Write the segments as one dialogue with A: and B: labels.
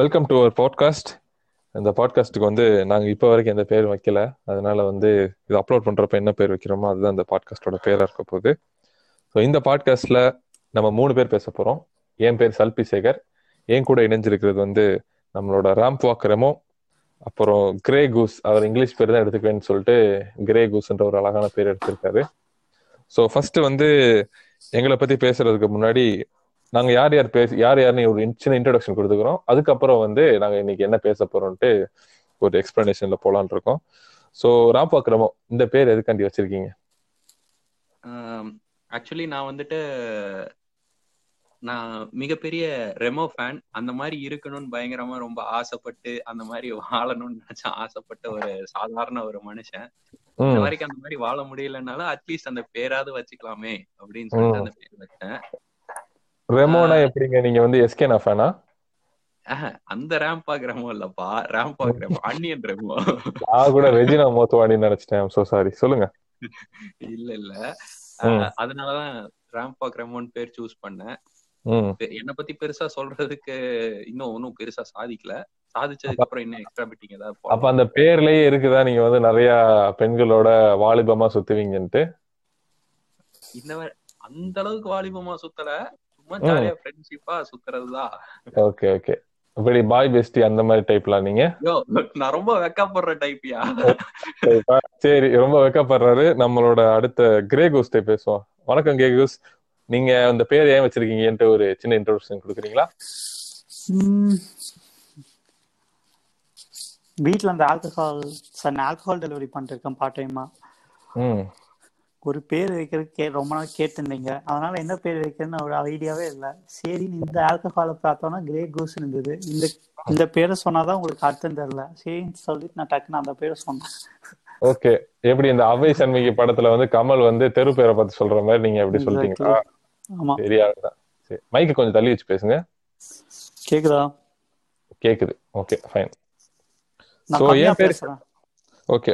A: Welcome to our podcast இந்த பாட்காஸ்ட்டுக்கு வந்து நாங்கள் இப்போ வரைக்கும் எந்த பேர் வைக்கல. அதனால வந்து இது அப்லோட் பண்ணுறப்ப என்ன பேர் வைக்கிறோமோ அதுதான் இந்த பாட்காஸ்டோட பேராக இருக்க போகுது. ஸோ இந்த பாட்காஸ்ட்டில் நம்ம மூணு பேர் பேச போகிறோம் என் பேர் சல்பி சேகர். என் கூட இணைஞ்சிருக்கிறது வந்து நம்மளோட ராம்ப் வாக் ரெமோ அப்புறம் கிரே கூஸ். அவர் இங்கிலீஷ் பேர் தான் எடுத்துக்குவேன்னு சொல்லிட்டு கிரே கூஸ்ன்ற ஒரு அழகான பேர் எடுத்திருக்காரு. ஸோ ஃபர்ஸ்ட் வந்து எங்களை பத்தி பேசுறதுக்கு முன்னாடி நாங்க யார் யார் பேசி யார் யாருன்னு ஒரு சின்ன இன்ட்ரடக்ஷன் கொடுத்துக்கிறோம். அதுக்கப்புறம் வந்து நாங்க இன்னைக்கு என்ன பேச போறோம்ட்டு ஒரு எக்ஸ்பிளனேஷன்ல போலான் இருக்கோம். ஸோ ராம்பாக்கிரமோ இந்த பேர் எதுக்காண்டி வச்சிருக்கீங்க?
B: ஆக்சுவலி நான் வந்துட்டு நான் மிகப்பெரிய ரெமோ ஃபேன் அந்த மாதிரி இருக்கணும்னு பயங்கரமா ரொம்ப ஆசைப்பட்டு அந்த மாதிரி வாழணும்னு நினைச்ச ஆசைப்பட்ட ஒரு சாதாரண ஒரு மனுஷன். இந்த மாதிரி அந்த மாதிரி வாழ முடியலனாலும் அட்லீஸ்ட் அந்த பேராவது வச்சுக்கலாமே அப்படின்னு சொல்லிட்டு அந்த பேர் வச்சேன்.
A: ரெமோனா எப்படிங்க? நீங்க வந்து எஸ்கேனா ஃபேனா
B: அந்த ரேம்பாக் ரெமோ இல்லப்பா. ரேம்பாக் ரெமோ அன்னியன் ரெமோ
A: நான் கூட ரெஜினா மோத்துவாடின்னு நினைச்சிட்டேன். சோ சாரி சொல்லுங்க.
B: இல்ல இல்ல. அதனாலதான் ரேம்பாக் ரெமோன்னு பேர் சூஸ் பண்ணேன். என்ன பத்தி பெருசா சொல்றதுக்கு இன்னும் ஒன்னும் பெருசா சாதிக்கல. சாதிச்சதுக்கு அப்புறம் இன்னும் எக்ஸ்ட்ரா பிட்டிங் ஏதாவது
A: அப்ப அந்த பேர்லயே இருக்குதா? நீங்க வந்து நிறைய பெண்களோட வாலிபமா சுத்துவீங்கன்ட்டு.
B: இந்த அந்த அளவுக்கு வாலிபமா சுத்தல. சும்மா ஜாலியா ஃப்ரெண்ட்ஷிப்பா சுத்துறதுதான்
A: ஓகே ஓகே இப்படி பாய் பெஸ்டி அந்த மாதிரி டைப்லாம் நீங்க?
B: நான் ரொம்ப வெக்கப்படுற டைப்பியா
A: சரி ரொம்ப வெக்கப்படுறாரு. நம்மளோட அடுத்த கிரே கூஸ்டே பேசுவோம். வணக்கம் கே கூஸ் நீங்க அந்த பேர் ஏன் வச்சிருக்கீங்கன்ட்டு ஒரு சின்ன இன்ட்ரோடக்ஷன் கொடுக்குறீங்களா?
C: வீட்ல அந்த ஆல்கஹால் சார் ஆல்கஹால் டெலிவரி பண்ணிருக்கேன் பார்ட் டைமா ஒரு பேர் வைக்கிறதுக்கு ரொம்ப நாள் கேட்டிருந்தீங்க. அதனால என்ன பேர் வைக்கிறதுன்னு ஒரு ஐடியாவே இல்லை. சரி இந்த ஆல்கஹாலை பார்த்தோன்னா கிரே கூஸ் இருந்தது. இந்த இந்த பேரை சொன்னாதான் உங்களுக்கு அர்த்தம் தெரியல. சரின்னு சொல்லிட்டு நான் டக்குன்னு அந்த பேரை சொன்னேன்.
A: ஓகே. எப்படி இந்த அவை சண்முகி படத்துல வந்து கமல் வந்து தெரு பேரை பார்த்து சொல்ற மாதிரி நீங்க எப்படி சொல்றீங்களா
C: ஆமா.
A: சரியாதான் சரி மைக்கு கொஞ்சம் தள்ளி வச்சு பேசுங்க.
C: கேக்குதா?
A: கேக்குது. ஓகே ஃபைன் சோ பேர்
C: பேசுறேன்.
A: ஓகே.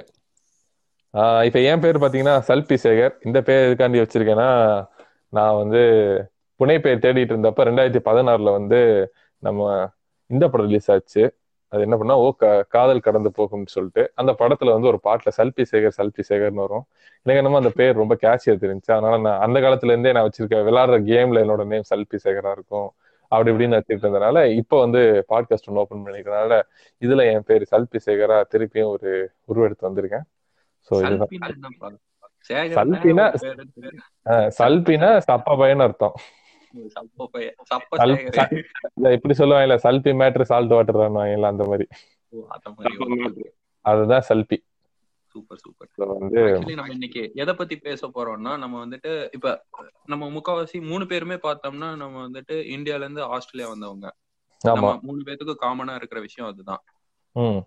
A: இப்போ என் பேர் பார்த்தீங்கன்னா சல்பி சேகர் இந்த பேர் எதுக்காண்டி வச்சிருக்கேன்னா நான் வந்து புனை பேர் தேடிட்டு இருந்தப்ப ரெண்டாயிரத்தி பதினாறுல வந்து நம்ம இந்த படம் ரிலீஸ் ஆச்சு. அது என்ன பண்ணா ஓ க காதல் கடந்து போகும்னு சொல்லிட்டு அந்த படத்துல வந்து ஒரு பாட்டுல சல்பி சேகர் சல்பி சேகர்னு வரும். எனக்கு என்னமோ அந்த பேர் ரொம்ப கேட்சியா தெரிஞ்சு அதனால நான் அந்த காலத்துல இருந்தே நான் வச்சிருக்க விளையாடுற கேம்ல என்னோட நேம் சல்பி சேகரா இருக்கும். அப்படி இப்படின்னு வச்சுட்டு இருந்தனால இப்போ வந்து பாட்காஸ்ட் ஒன்று ஓப்பன் பண்ணிக்கிறதுனால இதுல என் பேர் சல்பி சேகரா திருப்பியும் ஒரு உருவெடுத்து வந்திருக்கேன்.
B: சல்பினா
A: சல்பினா சப்ப பையன் அர்த்தம். இப்படி சொல்லுவாங்கல்ல சல்பி மேட்ரு சால்ட் வாட்டர் வாங்கல அந்த மாதிரி. அதுதான் சல்பி.
B: Super super. நம்ம இன்னைக்கு எதை பத்தி பேச போறோம்னா நம்ம வந்துட்டு இப்ப நம்ம முக்காவாசி மூணு பேருமே பார்த்தோம்னா நம்ம வந்துட்டு இந்தியால இருந்து ஆஸ்திரேலியா வந்தவங்க. மூணு பேத்துக்கு காமனா இருக்கிற விஷயம் அதுதான்.
A: ம்.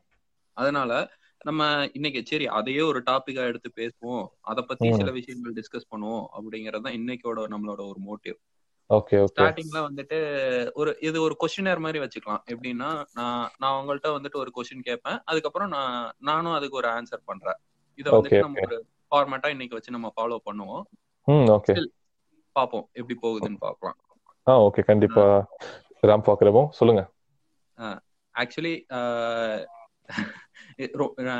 B: அதனால நம்ம இன்னைக்கு சரி அதையே ஒரு டாபிக்கா எடுத்து பேசுவோம். அத பத்தி. சில விஷயங்கள் டிஸ்கஸ் பண்ணுவோம் அப்படிங்கறது தான் இன்னைக்கோட நம்மளோட ஒரு மோட்டிவ்
A: ஓகே
B: ஸ்டார்டிங்ல வந்துட்டு ஒரு இது ஒரு கொஸ்டினர் மாதிரி வச்சுக்கலாம். எப்படின்னா நான் நான் உங்கள்ட்ட வந்துட்டு ஒரு கொஸ்டின் கேட்பேன். அதுக்கப்புறம் நான் நானும் அதுக்கு ஒரு ஆன்சர் பண்றேன். இதை வந்துட்டு நம்ம ஒரு ஃபார்மேட்டா இன்னைக்கு வச்சு நம்ம ஃபாலோ பண்ணுவோம். பாப்போம் எப்படி போகுதுன்னு பார்க்கலாம்.
A: ஆ ஓகே கண்டிப்பா ராம் பாக்குறப்போ சொல்லுங்க.
B: ஆக்சுவலி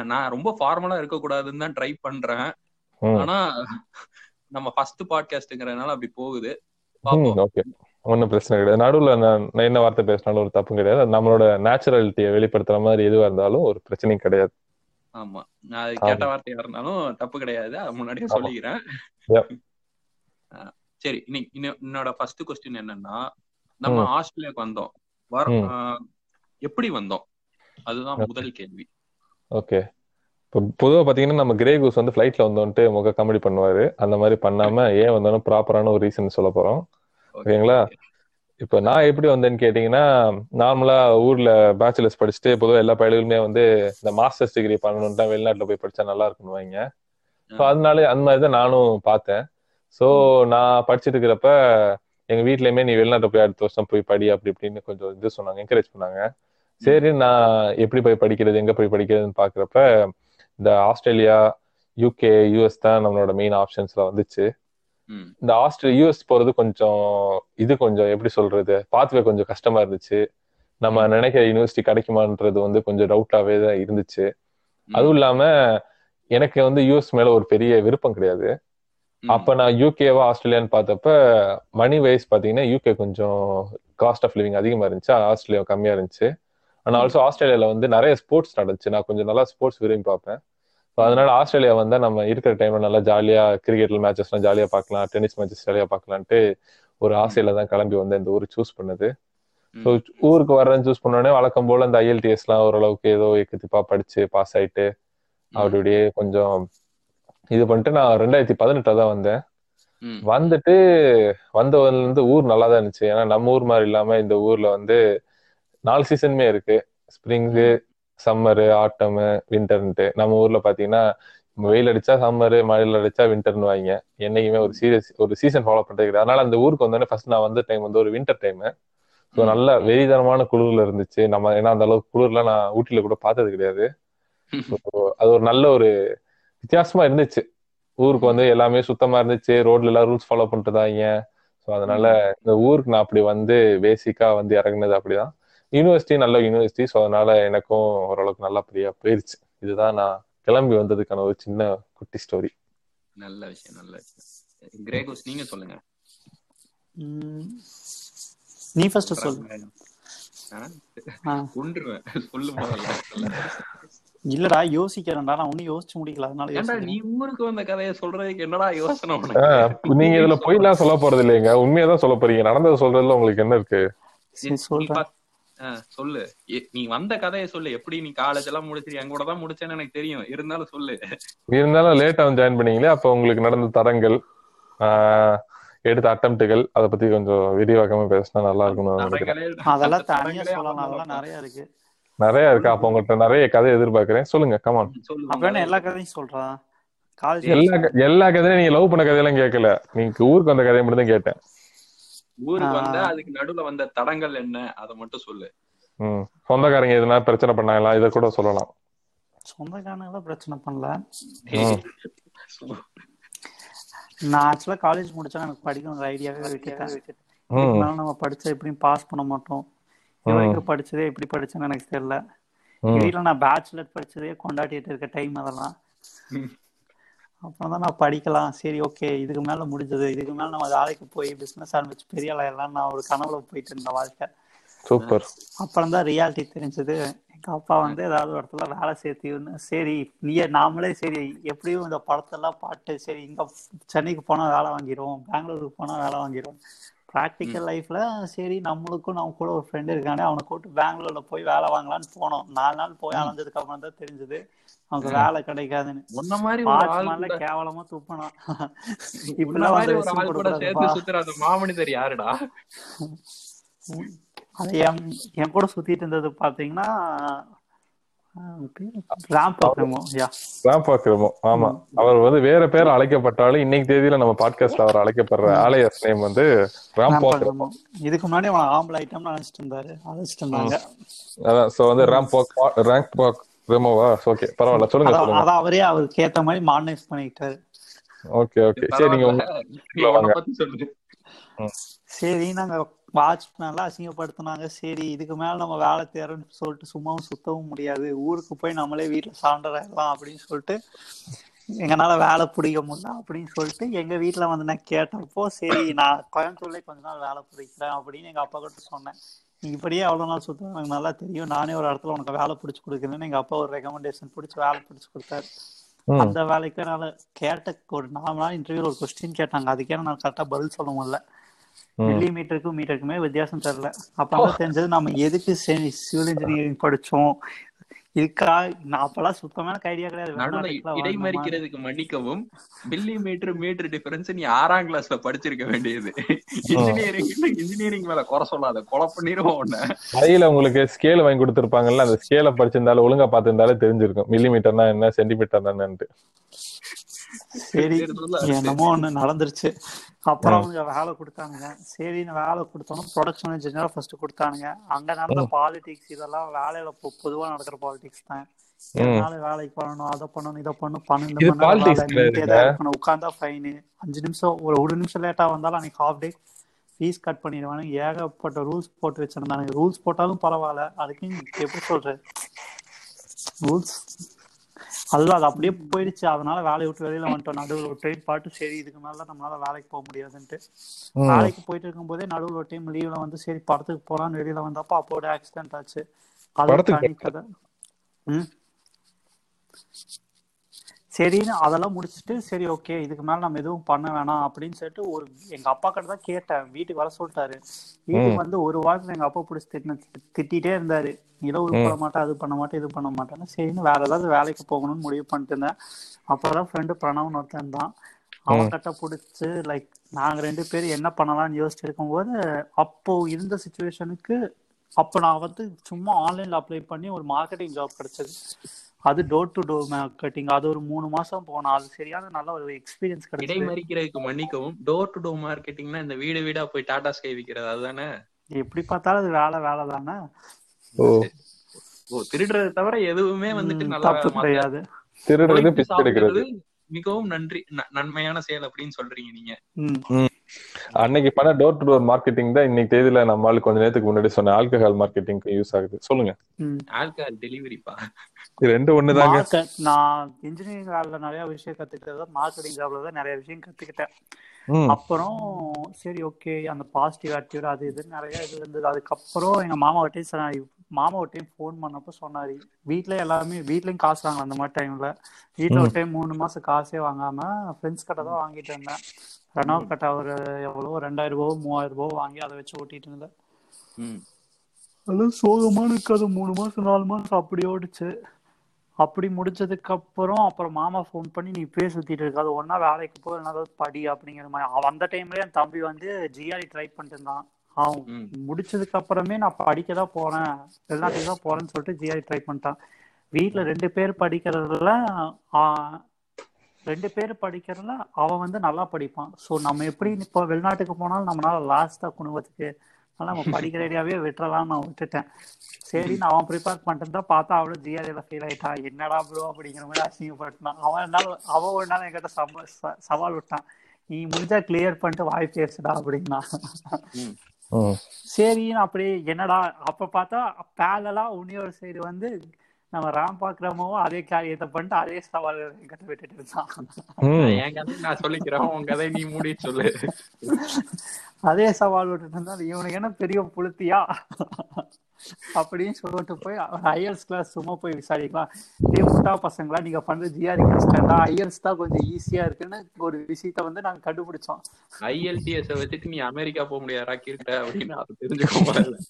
B: நான் ரொம்ப ஃபார்மலா இருக்க கூடாதுன்னு தான் ட்ரை பண்றேன். ஆனா நம்ம ஃபர்ஸ்ட் பாட்காஸ்ட்ங்கிறதுனால அப்படி போகுது.
A: ஒன்றும் பிரச்சனை கிடையாது. நடுவுல நான் என்ன வார்த்தை பேசினாலும் ஒரு தப்பும் கிடையாது. நம்மளோட நேச்சுரலிட்டியை வெளிப்படுத்துற மாதிரி எதுவா இருந்தாலும் ஒரு பிரச்சனையும் கிடையாது.
B: ஆமா. நான் கேட்ட வார்த்தையா இருந்தாலும் தப்பு கிடையாது. அது முன்னாடியே. சொல்லிக்கிறேன். சரி. என்னோட ஃபர்ஸ்ட் கொஸ்டின் என்னன்னா நம்ம. ஆஸ்திரேலியாவுக்கு வந்தோம். எப்படி வந்தோம்? அதுதான் முதல் கேள்வி.
A: ஓகே. இப்போ பொதுவா பாத்தீங்கன்னா நம்ம கிரே கூஸ் வந்து ஃபிளைட்ல வந்தோன்ட்டு முக காமெடி பண்ணுவாரு. அந்த மாதிரி பண்ணாம ஏன் வந்தோம்னு ப்ராப்பரான ஒரு ரீசன் சொல்ல போறோம். ஓகேங்களா? இப்போ நான் எப்படி வந்தேன்னு கேட்டிங்கன்னா நார்மலா ஊர்ல பேச்சுலர்ஸ் படிச்சுட்டு பொதுவாக எல்லா பயலுமே வந்து இந்த மாஸ்டர்ஸ் டிகிரி பண்ணணும் தான் வெளிநாட்டுல போய் படிச்சா நல்லா இருக்கும்னு வைங்க. ஸோ அதனால அந்த மாதிரி தான் நானும் பார்த்தேன். ஸோ நான் படிச்சுட்டு இருக்கிறப்ப எங்க வீட்லயுமே நீ வெளிநாட்டு போய் அடுத்த வருஷம் போய் படி அப்படி இப்படின்னு கொஞ்சம் இது சொன்னாங்க என்கரேஜ் பண்ணாங்க. சரி நான் எப்படி போய் படிக்கிறது எங்க போய் படிக்கிறதுன்னு பாக்குறப்ப இந்த ஆஸ்திரேலியா யூகே யூஎஸ் தான் நம்மளோட மெயின் ஆப்ஷன்ஸ்ல வந்துச்சு. இந்த ஆஸ்திரேலியா யூஎஸ் போறது கொஞ்சம் இது கொஞ்சம் எப்படி சொல்றது பாத்வே கொஞ்சம் கஷ்டமா இருந்துச்சு. நம்ம நினைக்கிற யூனிவர்சிட்டி கிடைக்குமான்றது வந்து கொஞ்சம் டவுட்டாவே தான் இருந்துச்சு. அதுவும் இல்லாம எனக்கு வந்து யூஎஸ் மேல ஒரு பெரிய விருப்பம் கிடையாது. அப்ப நான் யூகேவா ஆஸ்திரேலியான்னு பார்த்தப்ப மணி வைஸ் பாத்தீங்கன்னா யூகே கொஞ்சம் காஸ்ட் ஆஃப் லிவிங் அதிகமா இருந்துச்சு ஆஸ்திரேலியா கம்மியா இருந்துச்சு. ஆனா ஆல்சோ ஆஸ்திரேலியால வந்து நிறைய ஸ்போர்ட்ஸ் நடந்துச்சு. நான் கொஞ்சம் நல்லா ஸ்போர்ட்ஸ் விரும்பி பார்ப்பேன். ஸோ அதனால ஆஸ்திரேலியா வந்தா நம்ம இருக்கிற டைம்ல நல்லா ஜாலியா கிரிக்கெட்ல மேட்சஸ்லாம் ஜாலியா பார்க்கலாம். டென்னிஸ் மேட்சஸ் ஜாலியா பார்க்கலான்ட்டு ஒரு ஆசையில தான் கிளம்பி வந்து இந்த ஊர் சூஸ் பண்ணது. ஸோ ஊருக்கு வர்றேன்னு சூஸ் பண்ணோடனே வழக்கம் போல இந்த ஐஎல்டிஎஸ் எல்லாம் ஓரளவுக்கு ஏதோ எக்கத்திப்பா படிச்சு பாஸ் ஆயிட்டு அப்படியே கொஞ்சம் இது பண்ணிட்டு நான் ரெண்டாயிரத்தி பதினெட்டுல தான் வந்தேன். வந்துட்டு வந்தவன்ல இருந்து ஊர் நல்லா தான் இருந்துச்சு. ஏன்னா நம்ம ஊர் மாதிரி இல்லாம இந்த ஊர்ல வந்து நாலு சீசனுமே இருக்கு. ஸ்ப்ரிங்கு சம்மரு ஆட்டமு வின்டர்ன்ட்டு நம்ம ஊர்ல பாத்தீங்கன்னா வெயில் அடிச்சா சம்மரு மழையில் அடிச்சா வின்டர்னு வாங்க. என்னைக்குமே ஒரு சீரியஸ் ஒரு சீசன் ஃபாலோ பண்றது அதனால அந்த ஊருக்கு வந்தோடனே ஃபர்ஸ்ட் நான் வந்த டைம் வந்து ஒரு வின்டர் டைம் ஸோ நல்ல வெறிதனமான குளிர்ல இருந்துச்சு. நம்ம ஏன்னா அந்த அளவுக்கு குளிர்லாம் நான் ஊட்டியில கூட பார்த்தது கிடையாது. அது ஒரு நல்ல ஒரு வித்தியாசமா இருந்துச்சு. ஊருக்கு வந்து எல்லாமே சுத்தமா இருந்துச்சு. ரோட்ல எல்லாம் ரூல்ஸ் ஃபாலோ பண்ணிட்டுதாங்க. ஸோ அதனால இந்த ஊருக்கு நான் அப்படி வந்து பேசிக்கா வந்து இறங்குனது அப்படிதான். யூனிவர்சிட்டி நல்ல யூனிவர்சிட்டி ஸோ அதனால எனக்கும் ஓரளவுக்கு நல்லா பிரியா போயிருச்சு. இதுதான் நான் கிளம்பி வந்ததுக்கான ஒரு சின்ன குட்டி ஸ்டோரி
B: நல்ல விஷயம் நல்ல விஷயம். கிரேகோஸ் நீங்க சொல்லுங்க.
C: நீ ஃபர்ஸ்ட் சொல்லு.
B: கொண்டுருவேன் சொல்லு முதல்ல
C: இல்லடா யோசிக்கிறேன்டா. நான் ஒன்னும் யோசிச்சு முடிக்கல. அதனால
B: ஏன்டா நீ ஊருக்கு வந்த கதையை சொல்றதுக்கு என்னடா யோசனை
A: நீங்க இதுல போய்லாம் சொல்ல போறது இல்லைங்க உண்மையதான் சொல்ல போறீங்க. நடந்தது சொல்றதுல உங்களுக்கு என்ன இருக்கு?
C: சொல்றேன்.
B: சொல்லு. நீ வந்த கதையை சொல்லு. எப்படி நீ காலேஜ் எல்லாம் முடிச்சு என் கூட தான் முடிச்சேன்னு எனக்கு தெரியும். இருந்தாலும் சொல்லு.
A: இருந்தாலும் லேட்டா வந்து ஜாயின் பண்ணீங்களே அப்ப உங்களுக்கு நடந்த தரங்கள் எடுத்த அட்டம்ப்டுகள் அத பத்தி கொஞ்சம் விரிவாக்கமா பேசினா நல்லா இருக்கும்
C: அதெல்லாம் தனியா சொல்லலாம். அதெல்லாம் நிறைய இருக்கு.
A: நிறைய இருக்கு. அப்ப உங்கள்கிட்ட நிறைய கதை எதிர்பார்க்கிறேன். சொல்லுங்க. கமான்
C: அப்ப எல்லா கதையும் சொல்றான் காலேஜ்
A: எல்லா எல்லா கதையும் நீங்க லவ் பண்ண கதையெல்லாம் கேட்கல. நீங்க ஊருக்கு வந்த கதையை மட்டும் தான் கேட்டேன்.
B: ஊருக்கு வந்த அதுக்கு நடுவுல வந்த தடங்கள் என்ன அத மட்டும் சொல்லு.
A: ம். சொந்தக்காரங்க எதுனா பிரச்சனை பண்ணாங்களா? இத கூட சொல்லலாம்.
C: சொந்தக்காரங்க பிரச்சனை பண்ணல. நான் ஆக்சுவலா காலேஜ் முடிச்சா எனக்கு படிக்கணும் ஐடியாவே விட்டுட்டேன். நம்ம படிச்சா எப்படியும் பாஸ் பண்ண மாட்டோம். வரைக்கும் படிச்சதே எப்படி படிச்சேன்னு எனக்கு தெரியல. வீட்டுல நான் பேச்சுலர் படிச்சதே கொண்டாடிட்டு இருக்க டைம் அதெல்லாம். அப்புறம் தான் நான் படிக்கலாம். சரி ஓகே இதுக்கு மேல முடிஞ்சது. இதுக்கு மேல நம்ம வேலைக்கு போய் பிசினஸ் ஆரம்பிச்சு பெரிய ஆளாயிடலாம் நான் ஒரு கனவுல போயிட்டு இருந்த வாழ்க்கை.
A: சூப்பர்.
C: அப்புறம் தான் ரியாலிட்டி தெரிஞ்சது. எங்க அப்பா வந்து ஏதாவது ஒரு இடத்துல வேலை சேர்த்து சரி நீயே நாமளே சரி எப்படியும் இந்த படத்தெல்லாம் பாட்டு சரி இங்க சென்னைக்கு போனா வேலை வாங்கிடுவோம் பெங்களூருக்கு போனா வேலை வாங்கிடுவோம் ப்ராக்டிக்கல் லைஃப்ல சரி நம்மளுக்கும் நம்ம கூட ஒரு ஃப்ரெண்டு இருக்கானே அவனை கூப்பிட்டு பெங்களூர்ல போய் வேலை வாங்கலாம்னு போனோம். நாலு நாள் போய் அலைஞ்சதுக்கு அப்புறம் தான் தெரிஞ்சது. அவனுக்கு வேலை கிடைக்காதுன்னு. மாதிரி கேவலமா துப்பினான்
B: இப்படிலாம் மாமனிதர் யாருடா?
C: அது என் என் கூட சுத்திட்டு இருந்தது பாத்தீங்கன்னா
A: ஆமா. அவர் வந்து வேற பேர் அழைக்கப்பட்டாலும் இன்னைக்கு தேதியில நம்ம பாட்காஸ்ட்ல அவர் அழைக்கப்படுற ஆலயஸ் நேம் வந்து
C: இதுக்கு முன்னாடி அவன் ஆம்பளை ஐட்டம் நினைச்சிட்டு இருந்தாரு. அழைச்சிட்டு இருந்தாங்க.
A: அதான் சோ வந்து ரேம் பாக் ரேங்க் பாக் ரெமோவா ஓகே பரவாயில்ல சொல்லுங்க சொல்லுங்க.
C: அதான் அவரே அவருக்கு ஏத்த மாதிரி மாடர்னைஸ் பண்ணிக்கிட்டாரு.
A: ஓகே ஓகே சரி நீங்க
C: சரி நாங்க வாட்ச் நல்லா அசிங்கப்படுத்தினாங்க. சரி இதுக்கு மேல நம்ம வேலை தேரன்னு சொல்லிட்டு சும்மாவும் சுத்தவும் முடியாது. ஊருக்கு போய் நம்மளே வீட்டுல சாண்டராகலாம் அப்படின்னு சொல்லிட்டு எங்கனால வேலை பிடிக்க முடியல அப்படின்னு சொல்லிட்டு எங்க வீட்டுல வந்து நான் கேட்டப்போ சரி நான் கோயம்புத்தூர்ல கொஞ்ச நாள் வேலை பிடிக்கிறேன் அப்படின்னு எங்க அப்பா கிட்ட சொன்னேன். இப்படியே எவ்வளவு நாள் சுத்தம் எனக்கு நல்லா தெரியும். நானே ஒரு இடத்துல உனக்கு வேலை பிடிச்சி கொடுக்குறேன்னு எங்க அப்பா ஒரு ரெக்கமெண்டேஷன் பிடிச்சி வேலை பிடிச்சி கொடுத்தாரு. அந்த வேலைக்கு நான் கேட்ட ஒரு நாலு நாள் இன்டர்வியூல ஒரு கொஸ்டின் கேட்டாங்க. அதுக்கே நான் கரெக்டா பதில் சொல்ல முடியல. மில்லி மீட்டருக்கும் மீட்டருக்குமே வித்தியாசம் தெரியல. அப்பதான் தெரிஞ்சது நம்ம எதுக்கு சிவில் இன்ஜினியரிங் படிச்சோம்? இதுக்கா நான் அப்பெல்லாம் சுத்தமான ஐடியா கிடையாது.
B: இடைமறிக்கிறதுக்கு மன்னிக்கவும் மில்லி மீட்டர் மீட்டர் டிஃபரன்ஸ் நீ ஆறாம் கிளாஸ்ல படிச்சிருக்க வேண்டியது. இன்ஜினியரிங் இன்ஜினியரிங் மேல குறை சொல்லாத கொலை பண்ணிடுவோம் உன்ன.
A: கையில உங்களுக்கு ஸ்கேல் வாங்கி கொடுத்துருப்பாங்கல்ல அந்த ஸ்கேல படிச்சிருந்தாலும் ஒழுங்கா பார்த்திருந்தாலே தெரிஞ்சிருக்கும். மில்லி மீட்டர்னா என்ன சென்டிமீட்டர் என்னன்ட்டு.
C: சரி என்னமோ ஒண்ணு நடந்துருச்சு. அப்புறம் அவங்க வேலை கொடுத்தானுங்க. சரி வேலை கொடுத்தோம் ப்ரொடக்ஷன் இன்ஜினியரா ஃபர்ஸ்ட் கொடுத்தானுங்க. அங்க நடந்த பாலிடிக்ஸ் இதெல்லாம் வேலையில பொதுவா நடக்கிற பாலிடிக்ஸ் தான். வேலைக்கு பண்ணணும் அதை பண்ணணும் இதை பண்ணணும் பன்னெண்டு மணி நேரம் உட்காந்தா ஃபைனு அஞ்சு நிமிஷம் ஒரு ஒரு நிமிஷம் லேட்டா வந்தாலும் அன்னைக்கு ஹாஃப் டே ஃபீஸ் கட் பண்ணிடுவானு ஏகப்பட்ட ரூல்ஸ் போட்டு வச்சிருந்தானுங்க. ரூல்ஸ் போட்டாலும் பரவாயில்ல. அதுக்கு எப்படி சொல்றது ரூல்ஸ் அதுதான் அது அப்படியே போயிடுச்சு. அதனால வேலையை விட்டு வெளியில வந்துட்டோம். நடுவில் ஒரு ட்ரெயின் பாட்டு சரி இதுக்கு மேல நம்மளால வேலைக்கு போக முடியாதுன்ட்டு. வேலைக்கு போயிட்டு இருக்கும்போதே நடுவில் ஒரு டைம் லீவ்ல வந்து சரி படத்துக்கு போலான்னு வெளியில வந்தப்போ அப்போட ஆக்சிடென்ட் ஆச்சு. அது கதை சரின்னு அதெல்லாம் முடிச்சுட்டு சரி ஓகே இதுக்கு மேல நம்ம எதுவும் பண்ண வேணாம் அப்படின்னு சொல்லிட்டு ஒரு எங்க அப்பா கிட்ட தான் கேட்டேன். வீட்டுக்கு வர சொல்லிட்டாரு. வீட்டுக்கு வந்து ஒரு வாரத்துல எங்க அப்பா பிடிச்சி திட்டின திட்டிகிட்டே இருந்தாரு. நிலவு பண்ண மாட்டேன் அது பண்ண மாட்டேன் இது பண்ண மாட்டேன்னு. சரின்னு வேற ஏதாவது வேலைக்கு போகணும்னு முடிவு பண்ணிட்டு இருந்தேன். அப்பதான் ஃப்ரெண்டு பிரணவன் ஒருத்தன் தான் அவன் கிட்ட பிடிச்சி லைக் நாங்க ரெண்டு பேரும் என்ன பண்ணலாம்னு யோசிச்சு இருக்கும்போது அப்போ இருந்த சுச்சுவேஷனுக்கு அப்போ நான் வந்து சும்மா ஆன்லைன்ல அப்ளை பண்ணி ஒரு மார்க்கெட்டிங் ஜாப் கிடைச்சது. அது டோர் டு டோர் மார்க்கெட்டிங் அது ஒரு மூணு மாசம் போனோம் அது சரியான நல்ல ஒரு எக்ஸ்பீரியன்ஸ் கிடைச்சது.
B: இடைமறிக்கிறதுக்கு மன்னிக்கவும் டோர் டு டோர் மார்க்கெட்டிங்னா இந்த வீடு வீடா போய் டாடா ஸ்கை விக்கிறது அதுதானே?
C: எப்படி பார்த்தாலும் அது வேலை வேலை தானே?
B: ஓ. திருடுறதை தவிர எதுவுமே வந்துட்டு நல்லா
C: கிடையாது.
A: திருடுறது
B: மிகவும் நன்றி ந- நன்மையான செயல் அப்படின்னு சொல்றீங்க நீங்க.
A: அன்னைக்கு பண்ண டோர் டு டோர் மார்க்கெட்டிங் தான் இன்னைக்கு தேதியில நம்மளால கொஞ்ச நேரத்துக்கு முன்னாடி சொன்ன ஆல்கஹால் மார்க்கெட்டிங்க்கு யூஸ் ஆகுது. சொல்லுங்க.
B: ஆல்கஹால் டெலிவரிப்பா
A: இது ரெண்டு ஒண்ணுதாங்க
C: மார்க்கெட் நான் இன்ஜினியரிங் வேலைல நிறைய விஷயம் கத்துக்கிட்டது. மார்க்கெட்டிங் ஜாப்ல தான் நிறைய விஷயம் கத்துக்கிட்டேன்.
A: ம்.
C: அப்புறம் சரி ஓகே அந்த பாசிட்டிவ் ஆட்டிடியூட் அது இது நிறைய இது இருந்தது. அதுக்கப்புறம் எங்க மாமா கிட்டையும் சொன்னாரு மாமா ஒரு டைம் ஃபோன் பண்ணப்போ சொன்னாரு. வீட்ல எல்லாமே வீட்லயும் காசு வாங்கலாம் அந்த மாதிரி டைம்ல வீட்ல ஒரு டைம் மூணு மாசம் காசே வாங்காம ஃப்ரெண்ட்ஸ் கிட்ட தான் வாங்கிட்டு இருந்தேன். ரெனோ கட்ட ஒரு எவ்வளவோ ரெண்டாயிரம் ரூபாவோ மூவாயிரம் ரூபாவோ வாங்கி அதை வச்சு ஓட்டிட்டு இருந்தேன்
B: ம்.
C: அதெல்லாம் சோகமான இருக்காது மூணு மாசம் நாலு மாசம் அப்படி ஓடிச்சு. அப்படி முடிச்சதுக்கு அப்புறம் அப்புறம் மாமா ஃபோன் பண்ணி நீ இப்பயே சுத்திட்டு இருக்காது ஒன்னா வேலைக்கு போ இல்லைன்னா படி அப்படிங்கிற மாதிரி. அவன் அந்த டைம்லயே என் தம்பி வந்து ஜிஆர்இ ட்ரை பண்ணிட்டு இருந்தான். அவன். முடிச்சதுக்கு அப்புறமே நான் படிக்க தான் போறேன். வெளிநாட்டுக்கு தான் போறேன்னு சொல்லிட்டு ஜிஆர்இ ட்ரை பண்ணிட்டான். வீட்ல ரெண்டு பேர் படிக்கிறதுல ஆஹ், ரெண்டு பேர் படிக்கிறதுல அவன் வந்து நல்லா படிப்பான். ஸோ நம்ம எப்படி இப்போ வெளிநாட்டுக்கு போனாலும் நம்மளால லாஸ்டா குடும்பத்துக்கு அதனால நம்ம படிக்கிற ஐடியாவே விட்டுறலாம்னு நான் விட்டுட்டேன். சரி நான் அவன் ப்ரிப்பேர் பண்ணிட்டு பார்த்தா அவளும் ஜிஆர்ஏல ஃபெயில் ஆயிட்டான் என்னடா ப்ரோ அப்படிங்கிற மாதிரி அசிங்கப்பட்டான் அவன் நாள் அவன் ஒரு நாள் என்கிட்ட சம ச- சவால் விட்டான். நீ முடிஞ்சா கிளியர் பண்ணிட்டு வாய் பேசுடா அப்படின்னா.
B: ம்.
A: ம்
C: சரி நான் அப்படியே என்னடா அப்ப பார்த்தா பேலலா உன்னியோட சைடு வந்து நம்ம ராம் பாக்குறமோ அதே காரியத்தை பண்ணிட்டு அதே சவால் என்கிட்ட விட்டுட்டு இருந்தான்.
B: என் கதை நான் சொல்லிக்கிறேன் உன் கதை நீ மூடி சொல்லு.
C: அதே சவால் விட்டுட்டு இருந்தா இவனுக்கு என்ன பெரிய புளுத்தியா? அப்படின்னு சொல்லிட்டு போய் ஐஎல்ஸ் கிளாஸ் சும்மா போய் விசாரிக்கலாம். முட்டா பசங்களா நீங்க பண்ற ஜிஆர்இ கஷ்டம் தான். ஐஎல்ஸ் தான் கொஞ்சம் ஈஸியா இருக்குன்னு ஒரு விஷயத்த வந்து நாங்க கண்டுபிடிச்சோம்.
B: ஐஎல்டிஎஸ் வச்சுட்டு நீ அமெரிக்கா போக முடியாதா கிட்ட அப்படின்னு அதை தெரிஞ்சுக்கோ.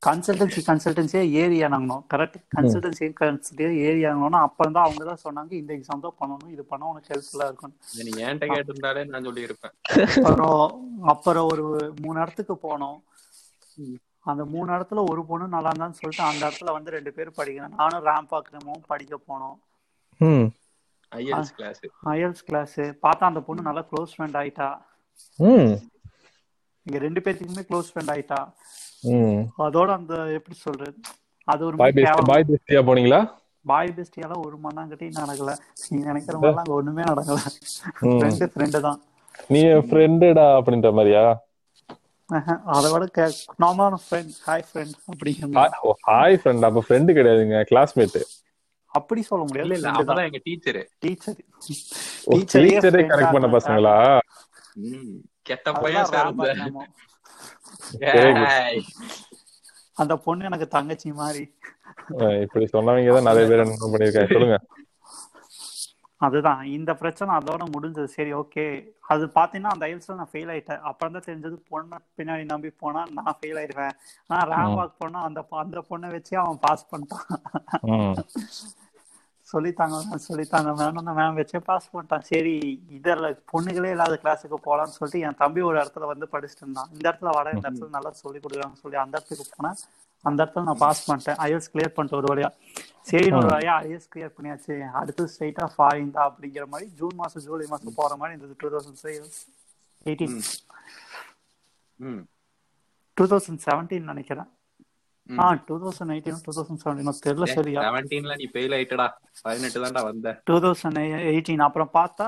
C: கன்சல்டன்சி கன்சல்டன்சியே ஏறி இறங்கணும் கரெக்ட் கன்சல்டன்சி கன்சல்டன்சி ஏறி இறங்கணும்னா அப்புறம் தான் அவங்க தான் சொன்னாங்க இந்த எக்ஸாம் தான் பண்ணணும் இது பண்ணா உனக்கு ஹெல்ப்ஃபுல்லா இருக்கும்
B: நீ என்கிட்ட கேட்டிருந்தாலே நான் சொல்லியிருப்பேன்.
C: அப்புறம் அப்புறம் ஒரு மூணு இடத்துக்கு போனோம். அந்த மூணு இடத்துல ஒரு பொண்ணு நல்லா இருந்தான்னு சொல்லிட்டு அந்த இடத்துல வந்து ரெண்டு பேரும் படிக்கிறேன் நானும் ரேம் பாக்குறமும் படிக்க போனோம்.
A: ம்.
B: ஐஎல்ஸ் கிளாஸ்
C: பார்த்தா அந்த பொண்ணு நல்லா க்ளோஸ் ஃப்ரெண்ட் ஆயிட்டா.
A: ம்.
C: இங்க ரெண்டு பேர்த்துக்குமே க்ளோஸ் ஃப்ரெண்ட் ஆயிட்டா.
A: ம்.
C: அதோட அந்த எப்படி சொல்றது? அது ஒரு
A: பாய் பெஸ்ட் பாய் பெஸ்டியா போனீங்களா?
C: பாய் பெஸ்டியால ஒரு மண்ணாங்கட்டையும் நடக்கல. நீ நினைக்கிற அங்க ஒண்ணுமே நடக்கல. ஃப்ரெண்டு ஃப்ரெண்டு தான்.
A: நீ என் ஃப்ரெண்டுடா அப்படின்ற மாதிரியா?
C: அதை விட நார்மலான ஃப்ரெண்ட் ஹாய் ஃப்ரெண்ட் அப்படிங்கிற மாதிரி.
A: ஹாய் ஃப்ரெண்ட் அப்ப ஃப்ரெண்டு கிடையாதுங்க கிளாஸ்மேட்
C: அப்படி சொல்ல
B: இல்ல
C: முடியாது
B: இல்ல அவதான் எங்க டீச்சரு
C: டீச்சர்
A: டீச்சரே கரெக்ட் பண்ண பசங்களா?
B: கெட்ட பையன்.
C: அந்த பொண்ணு எனக்கு தங்கச்சி மாதிரி.
A: இப்படி சொன்னவங்க தான் நிறைய பேர் என்ன பண்ணிருக்காங்க சொல்லுங்க.
C: அதுதான். இந்த பிரச்சனை அதோட முடிஞ்சது. சரி ஓகே அது பாத்தீங்கன்னா அந்த ஐஎல்ஸ்ல நான் ஃபெயில் ஆயிட்டேன். அப்புறம் தான் தெரிஞ்சது பொண்ணை பின்னாடி நம்பி போனா நான் ஃபெயில் ஆயிடுவேன். ஆனா ரேம் வாக் போனா அந்த அந்த பொண்ணை வச்சு அவன் பாஸ் பண்ணிட்டான். சொல்லித்தாங்க மேம் சொல்லித்தாங்க மேம் அந்த மேம் வச்சே பாஸ் பண்ணிட்டான். சரி இதெல்லாம் பொண்ணுகளே இல்லாத கிளாஸுக்கு போலாம்னு சொல்லிட்டு என் தம்பி ஒரு இடத்துல வந்து படிச்சுட்டு இருந்தான். இந்த இடத்துல வர இந்த இடத்துல நல்லா சொல்லி கொடுக்குறாங்க சொல்லி அந்த இடத்துக்கு போனேன். அந்த இடத்துல நான் பாஸ் பண்ணிட்டேன். ஐஎஸ் கிளியர் பண்ணிட்டு ஒரு வழியா. சரி ஒரு வழியா ஐஎஸ் கிளியர் பண்ணியாச்சு. அடுத்து ஸ்ட்ரைட்டா ஃபாரின் தான் அப்படிங்கிற மாதிரி ஜூன் மாசம் ஜூலை மாசம் போற மாதிரி இருந்தது. Two thousand eighteen. Two thousand seventeen நினைக்கிறேன். ஆ two thousand eighteen two thousand seventeen தெரியல சரியா.
B: 17 ல நீ ஃபெயில் ஆயிட்டடா. பதினெட்டு தான்டா வந்த.
C: டூ தௌசண்ட் எயிட்டீன் அப்புறம் பார்த்தா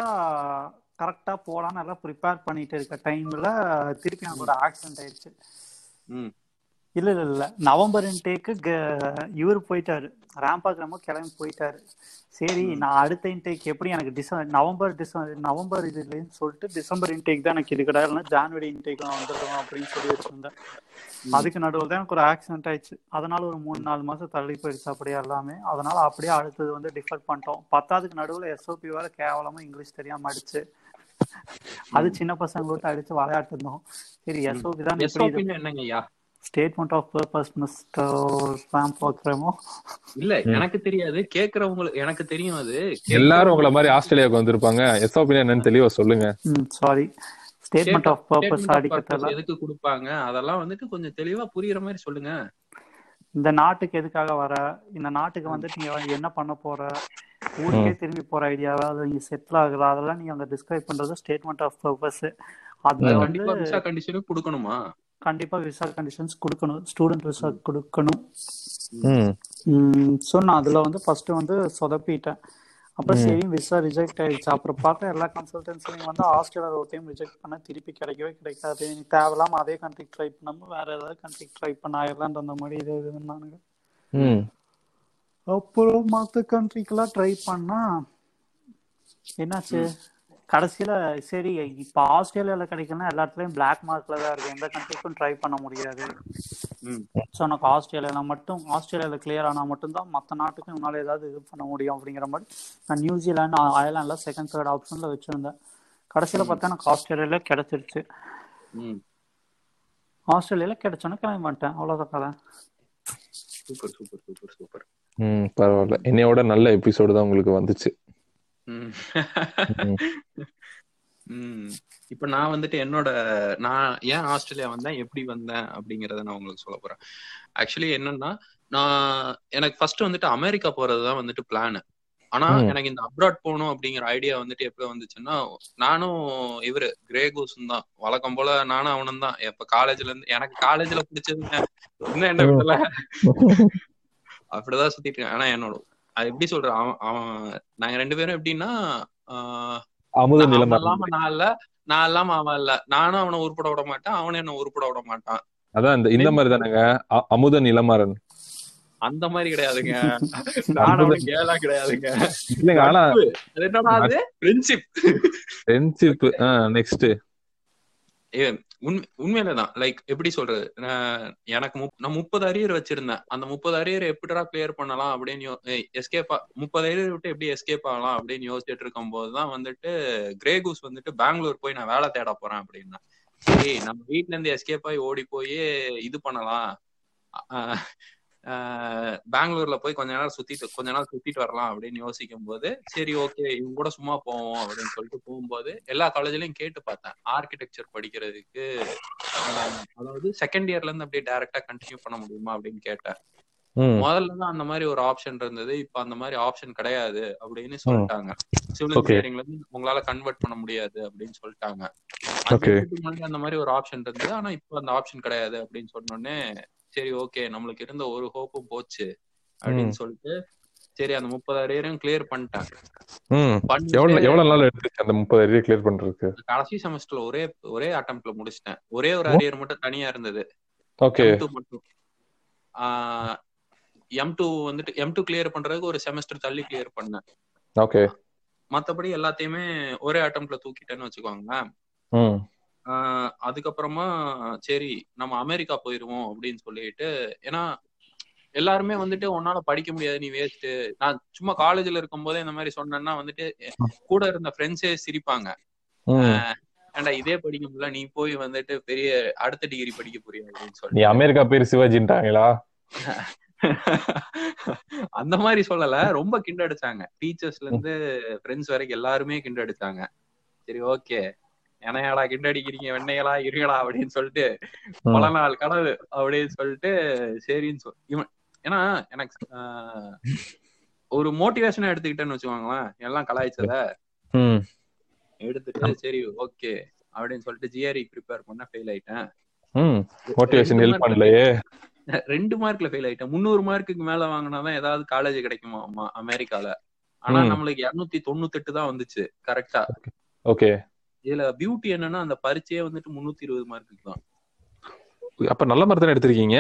C: கரெக்டா போலான்னு எல்லாம் ப்ரிப்பேர் பண்ணிட்டு இருக்க டைம்ல திருப்பி ஒரு ஆக்சிடென்ட் ஆயிடுச்சு. இல்ல இல்ல இல்ல. நவம்பர் இன்டேக்கு இவர் போயிட்டாரு. ரேம்பாக் நம்ம கிளம்பி போயிட்டாரு. சரி நான் அடுத்த இன்டேக் எப்படி எனக்கு டிசம்பர் நவம்பர் டிசம்பர் நவம்பர் இதுலன்னு சொல்லிட்டு டிசம்பர் இன்டேக் தான் எனக்கு இது கிடையாது ஜான்வரி இன்டேக் நான் வந்துடுவோம் அப்படின்னு சொல்லி வச்சிருந்தேன். அதுக்கு நடுவில் தான் எனக்கு ஒரு ஆக்சிடென்ட் ஆயிடுச்சு. அதனால ஒரு மூணு நாலு மாசம் தள்ளி போயிடுச்சு அப்படியே எல்லாமே. அதனால அப்படியே அடுத்தது வந்து டிஃபர் பண்ணிட்டோம். பத்தாவதுக்கு நடுவில் எஸ்ஓபி வேற கேவலமா இங்கிலீஷ் தெரியாம அடிச்சு அது சின்ன பசங்களோட அடிச்சு விளையாட்டு இருந்தோம். சரி எஸ்ஓபி தான்
B: என்னங்கய்யா?
C: Statement of purpose mister Ram பாக்குறோமோ
B: இல்ல எனக்கு தெரியாது. கேக்குறவங்களுக்கு எனக்கு தெரியும் அது.
A: எல்லாரும் உங்கள மாதிரி ஆஸ்திரேலியாவுக்கு வந்திருப்பாங்க. எஸ்ஓபி என்னன்னு தெளிவா சொல்லுங்க.
C: சாரி ஸ்டேட்மெண்ட் ஆஃப் பர்பஸ் அடிக்கிறதுல
B: எதுக்கு கொடுப்பாங்க? அதெல்லாம் வந்துட்டு கொஞ்சம் தெளிவா புரியுற மாதிரி சொல்லுங்க.
C: இந்த நாட்டுக்கு எதுக்காக வர? இந்த நாட்டுக்கு வந்துட்டு நீங்க என்ன பண்ண போற? ஊருக்கே திரும்பி போற ஐடியாவா அது நீங்க செட்டில் ஆகுதா? அதெல்லாம் நீங்க அங்க டிஸ்கிரைப் பண்றது ஸ்டேட்மெண்ட் ஆஃப் பர்பஸ் அதுல வந்து
B: கண்டிஷனும் கொடுக்கணுமா?
C: கண்டிப்பா விசா கண்டிஷன்ஸ் கொடுக்கணும். ஸ்டூடெண்ட் விசா கொடுக்கணும்.
A: ம்.
C: ஸோ நான் அதுல வந்து ஃபர்ஸ்ட் வந்து சொதப்பிட்டேன். அப்புறம் சரி விசா ரிஜெக்ட் ஆயிடுச்சு. அப்புறம் பார்த்தா எல்லா கன்சல்டன்சிலையும் வந்து ஆஸ்திரேலியா ஒரு டைம் ரிஜெக்ட் பண்ண திருப்பி கிடைக்கவே கிடைக்காது. எனக்கு தேவையில்லாம அதே கண்ட்ரிக்கு ட்ரை பண்ணாம வேற ஏதாவது கண்ட்ரிக்கு ட்ரை பண்ண அந்த மாதிரி இது இதுன்னானுங்க
A: ம்.
C: அப்புறம் மற்ற கண்ட்ரிக்கெல்லாம் ட்ரை பண்ணா என்னாச்சு? கடைசியில சரி இப்ப ஆஸ்திரேலியால கிடைக்கலன்னா எல்லா இடத்துலயும் பிளாக் மார்க்ல தான் இருக்கு. எந்த கண்ட்ரிக்கும் ட்ரை பண்ண முடியாது. ஸோ எனக்கு ஆஸ்திரேலியால மட்டும் ஆஸ்திரேலியால கிளியர் ஆனா மட்டும்தான் மற்ற நாட்டுக்கு உன்னால ஏதாவது இது பண்ண முடியும் அப்படிங்கிற மாதிரி நான் நியூசிலாந்து அயர்லாண்ட்ல செகண்ட் தேர்ட் ஆப்ஷன்ல வச்சிருந்தேன். கடைசியில பார்த்தா எனக்கு ஆஸ்திரேலியால கிடைச்சிருச்சு. ஆஸ்திரேலியால கிடைச்சோன்னு கிளம்பி வந்துட்டேன். அவ்வளவுதான் கதை.
B: Super super super super.
A: ம் பரவாயில்ல. என்னையோட நல்ல எபிசோடு தான் உங்களுக்கு வந்துச்சு.
B: இப்ப நான் வந்துட்டு என்னோட நான் ஏன் ஆஸ்திரேலியா வந்தேன்? எப்படி வந்தேன்? அப்படிங்கறத நான் உங்களுக்கு சொல்ல போறேன். ஆக்சுவலி என்னன்னா நான் எனக்கு ஃபர்ஸ்ட் வந்துட்டு அமெரிக்கா போறதுதான் வந்துட்டு பிளான் ஆனா எனக்கு இந்த அப்ராட் போகணும் அப்படிங்கிற ஐடியா வந்துட்டு எப்படி வந்துச்சுன்னா நானும் இவரு கிரேகூஸும் தான். வழக்கம் போல நானும் அவனும் தான். எப்ப காலேஜ்ல இருந்து எனக்கு காலேஜ்ல பிடிச்சதுங்க. இன்னும் என்ன விடல. அப்படிதான் சுத்திட்டு இருக்கேன். ஆனா என்னோட அது எப்படி சொல்ற அவன் நாங்க ரெண்டு பேரும் எப்படின்னா
A: அமுத
B: நிலம். இல்லாம நான் இல்ல. நான் இல்லாம அவன் இல்ல. நானும் அவனை உருப்பட விட மாட்டான். அவனும் என்ன உருப்பட விட மாட்டான்.
A: அதான் இந்த இந்த மாதிரி தானேங்க அமுத நிலமாறன்.
B: அந்த மாதிரி கிடையாதுங்க. நானும் கேலா கிடையாதுங்க.
A: இல்லங்க ஆனா
B: என்னடா அது? ஃப்ரெண்ட்ஷிப்
A: ஃப்ரெண்ட்ஷிப் நெக்ஸ்ட் உண்மை
B: உண்மையிலதான். லைக் எப்படி சொல்றது? எனக்கு நான் முப்பது அரியர் வச்சிருந்தேன். அந்த முப்பது அரியர் எப்படிடா கிளியர் பண்ணலாம் அப்படின்னு எஸ்கேப் முப்பது அரியர் விட்டு எப்படி எஸ்கேப் ஆகலாம் அப்படின்னு யோசிச்சுட்டு இருக்கும் போதுதான் வந்துட்டு கிரேகூஸ் வந்துட்டு பெங்களூர் போய் நான் வேலை தேட போறேன் அப்படின்னா சரி நம்ம வீட்ல இருந்து எஸ்கேப் ஆகி ஓடி போய் இது பண்ணலாம். பெங்களூர்ல போய் கொஞ்ச நேரம் சுத்திட்டு கொஞ்ச நாள் சுத்திட்டு வரலாம் அப்படின்னு யோசிக்கும் போது சரி ஓகே இவங்க கூட சும்மா போவோம் அப்படின்னு சொல்லிட்டு போகும்போது எல்லா காலேஜ்லயும் கேட்டு பார்த்தேன். ஆர்கிடெக்சர் படிக்கிறதுக்கு அதாவது செகண்ட் இயர்ல இருந்து அப்படியே டைரக்டா கண்டினியூ பண்ண முடியுமா அப்படின்னு கேட்டேன். முதல்ல தான் அந்த மாதிரி ஒரு ஆப்ஷன் இருந்தது. இப்ப அந்த மாதிரி ஆப்ஷன் கிடையாது அப்படின்னு சொல்லிட்டாங்க. சிவில் இன்ஜினியரிங்ல இருந்து உங்களால கன்வெர்ட் பண்ண முடியாது அப்படின்னு சொல்லிட்டாங்க. அந்த மாதிரி ஒரு ஆப்ஷன் இருந்தது. ஆனா இப்ப அந்த ஆப்ஷன் கிடையாது அப்படின்னு சொன்னோடனே சரி ஓகே நம்மளுக்கு இருந்த ஒரு ஹோப்பும் போச்சு அப்படின்னு சொல்லிட்டு சரி அந்த முப்பது அரியரையும் கிளியர் பண்ணிட்டேன்
A: எவ்வளவு எவ்வளவு நாள் எடுத்துச்சு அந்த முப்பது அரியர் கிளியர் பண்றதுக்கு?
B: கடைசி செமஸ்டர்ல ஒரே ஒரே அட்டம்ப்ட்ல முடிச்சிட்டேன். ஒரே ஒரு அரியர் மட்டும் தனியா இருந்தது.
A: ஓகே
B: மட்டும். எம் டூ வந்துட்டு எம் டூ கிளியர் பண்றதுக்கு ஒரு செமஸ்டர் தள்ளி கிளியர் பண்ணேன்.
A: ஓகே
B: மத்தபடி எல்லாத்தையுமே ஒரே அட்டம்ப்ட்ல தூக்கிட்டேன்னு வச்சுக்கோங்களேன். அதுக்கப்புறமா சரி நம்ம அமெரிக்கா போயிருவோம் அப்படின்னு சொல்லிட்டு ஏன்னா எல்லாருமே வந்துட்டு உன்னால படிக்க முடியாது நீ வேஸ்ட் நான் சும்மா காலேஜ்ல இருக்கும் போதே இந்த மாதிரி சொன்னேன்னா வந்துட்டு கூட இருந்த ஃப்ரெண்ட்ஸே சிரிப்பாங்க. ஏன்டா இதே படிக்க முடியல நீ போய் வந்துட்டு பெரிய அடுத்த டிகிரி படிக்க போறியா அப்படின்னு சொல்லி
A: நீ அமெரிக்கா பேர் சிவாஜின்ட்டாங்களா?
B: அந்த மாதிரி சொல்லல ரொம்ப கிண்டடிச்சாங்க. டீச்சர்ஸ்ல இருந்து ஃப்ரெண்ட்ஸ் வரைக்கும் எல்லாருமே கிண்டடிச்சாங்க. சரி ஓகே என்னையாடா கிண்டடிக்கிறீங்க வெண்ணைகளா இருங்களா அப்படின்னு சொல்லிட்டு பல நாள் கனவு அப்படின்னு சொல்லிட்டு சரின்னு சொல் இவன் ஏன்னா எனக்கு ஒரு மோட்டிவேஷனா எடுத்துக்கிட்டேன்னு வச்சுக்கோங்களேன் எல்லாம் கலாய்ச்சத. எடுத்துட்டு சரி ஓகே அப்படின்னு சொல்லிட்டு ஜிஆர்இ ப்ரிப்பேர் பண்ண ஃபெயில் ஆயிட்டேன்.
A: மோட்டிவேஷன் ஹெல்ப் பண்ணலையே.
B: ரெண்டு மார்க்ல ஃபெயில் ஆயிட்டேன். முந்நூறு மார்க்குக்கு மேல வாங்கினாதான் ஏதாவது காலேஜ் கிடைக்குமா அமெரிக்கால. ஆனா நம்மளுக்கு இருநூத்தி தொண்ணூத்தி எட்டு தான் வந்துச்சு கரெக்டா
A: ஓகே.
B: இதுல பியூட்டி என்னன்னா அந்த பரீட்சையே வந்துட்டு முன்னூத்தி இருபது மார்க்குக்கு தான்.
A: அப்ப நல்ல மாதிரி தானே எடுத்திருக்கீங்க?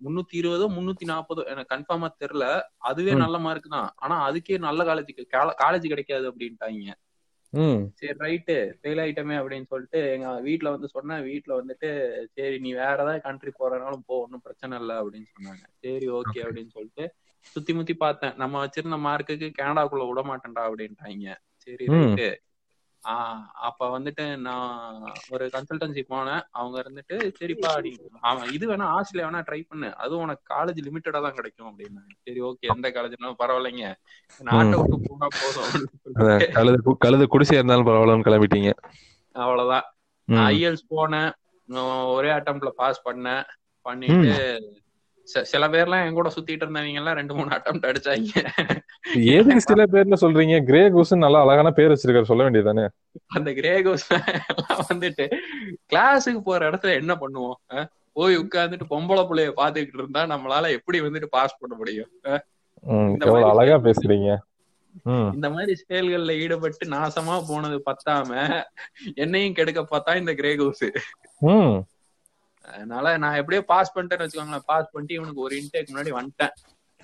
B: முன்னூத்தி இருபதோ முன்னூத்தி நாற்பதோ எனக்கு கன்ஃபார்மா தெரியல. அதுவே. நல்ல மார்க் தான். ஆனா அதுக்கே நல்ல காலேஜ் காலேஜ் கிடைக்காது அப்படின்ட்டாங்க. சரி ரைட்டு ஃபெயில் ஆயிட்டமே அப்படின்னு சொல்லிட்டு எங்க வீட்ல வந்து சொன்னேன். வீட்ல வந்துட்டு சரி நீ வேற ஏதாவது கண்ட்ரி போறனாலும் போ ஒன்றும் பிரச்சனை இல்லை அப்படின்னு சொன்னாங்க. சரி ஓகே அப்படின்னு சொல்லிட்டு சுத்தி முத்தி பார்த்தேன். நம்ம வச்சிருந்த மார்க்குக்கு கனடாக்குள்ள விட மாட்டேன்டா அப்படின்ட்டாங்க. சரி. ரைட்டு அப்ப வந்துட்டு நான் ஒரு கன்சல்டன்சி போனேன். அவங்க இருந்துட்டு சரிப்பா நீ அவன் இது வேணா ஆஸ்திரேலியா வேணா ட்ரை பண்ணு. அதுவும் உனக்கு காலேஜ் லிமிட்டடா தான் கிடைக்கும் அப்படின்னாங்க. சரி ஓகே எந்த காலேஜ்னாலும் பரவாயில்லைங்க. நாட்டை விட்டு போனா போதும்
A: கழுது கழுது குடிசை இருந்தாலும் பரவாயில்லன்னு கிளம்பிட்டீங்க.
B: அவ்வளவுதான். ஐஎல்ஸ் போனேன். ஒரே அட்டம்ப்ட்ல பாஸ் பண்ணேன். பண்ணிட்டு சில பேர்லாம் என் கூட சுத்திட்டு இருந்தவங்க எல்லாம் ரெண்டு மூணு அட்டம்ப்ட் அடிச்சாங்க.
A: எதுக்கு சில பேர்ல சொல்றீங்க? கிரே கோஸ் நல்லா அழகான பேர் வச்சிருக்காரு. சொல்ல வேண்டியதானே
B: அந்த கிரேகோஸ் எல்லாம் வந்துட்டு கிளாஸுக்கு போற இடத்துல என்ன பண்ணுவோம்? போய் உட்கார்ந்துட்டு பொம்பளை புள்ளைய பாத்துக்கிட்டு இருந்தா நம்மளால எப்படி வந்துட்டு பாஸ் பண்ண முடியும்?
A: அழகா பேசுறீங்க.
B: இந்த மாதிரி செயல்கள்ல ஈடுபட்டு நாசமா போனது பத்தாம என்னையும் கெடுக்க பார்த்தா இந்த கிரேகோஸ்
A: ம்.
B: அதனால நான் எப்படியோ பாஸ் பண்ணிட்டேன்னு வச்சுக்கோங்களேன். பாஸ் பண்ணிட்டு இவனுக்கு ஒரு இன்டேக் முன்னாடி வந்துட்டேன்.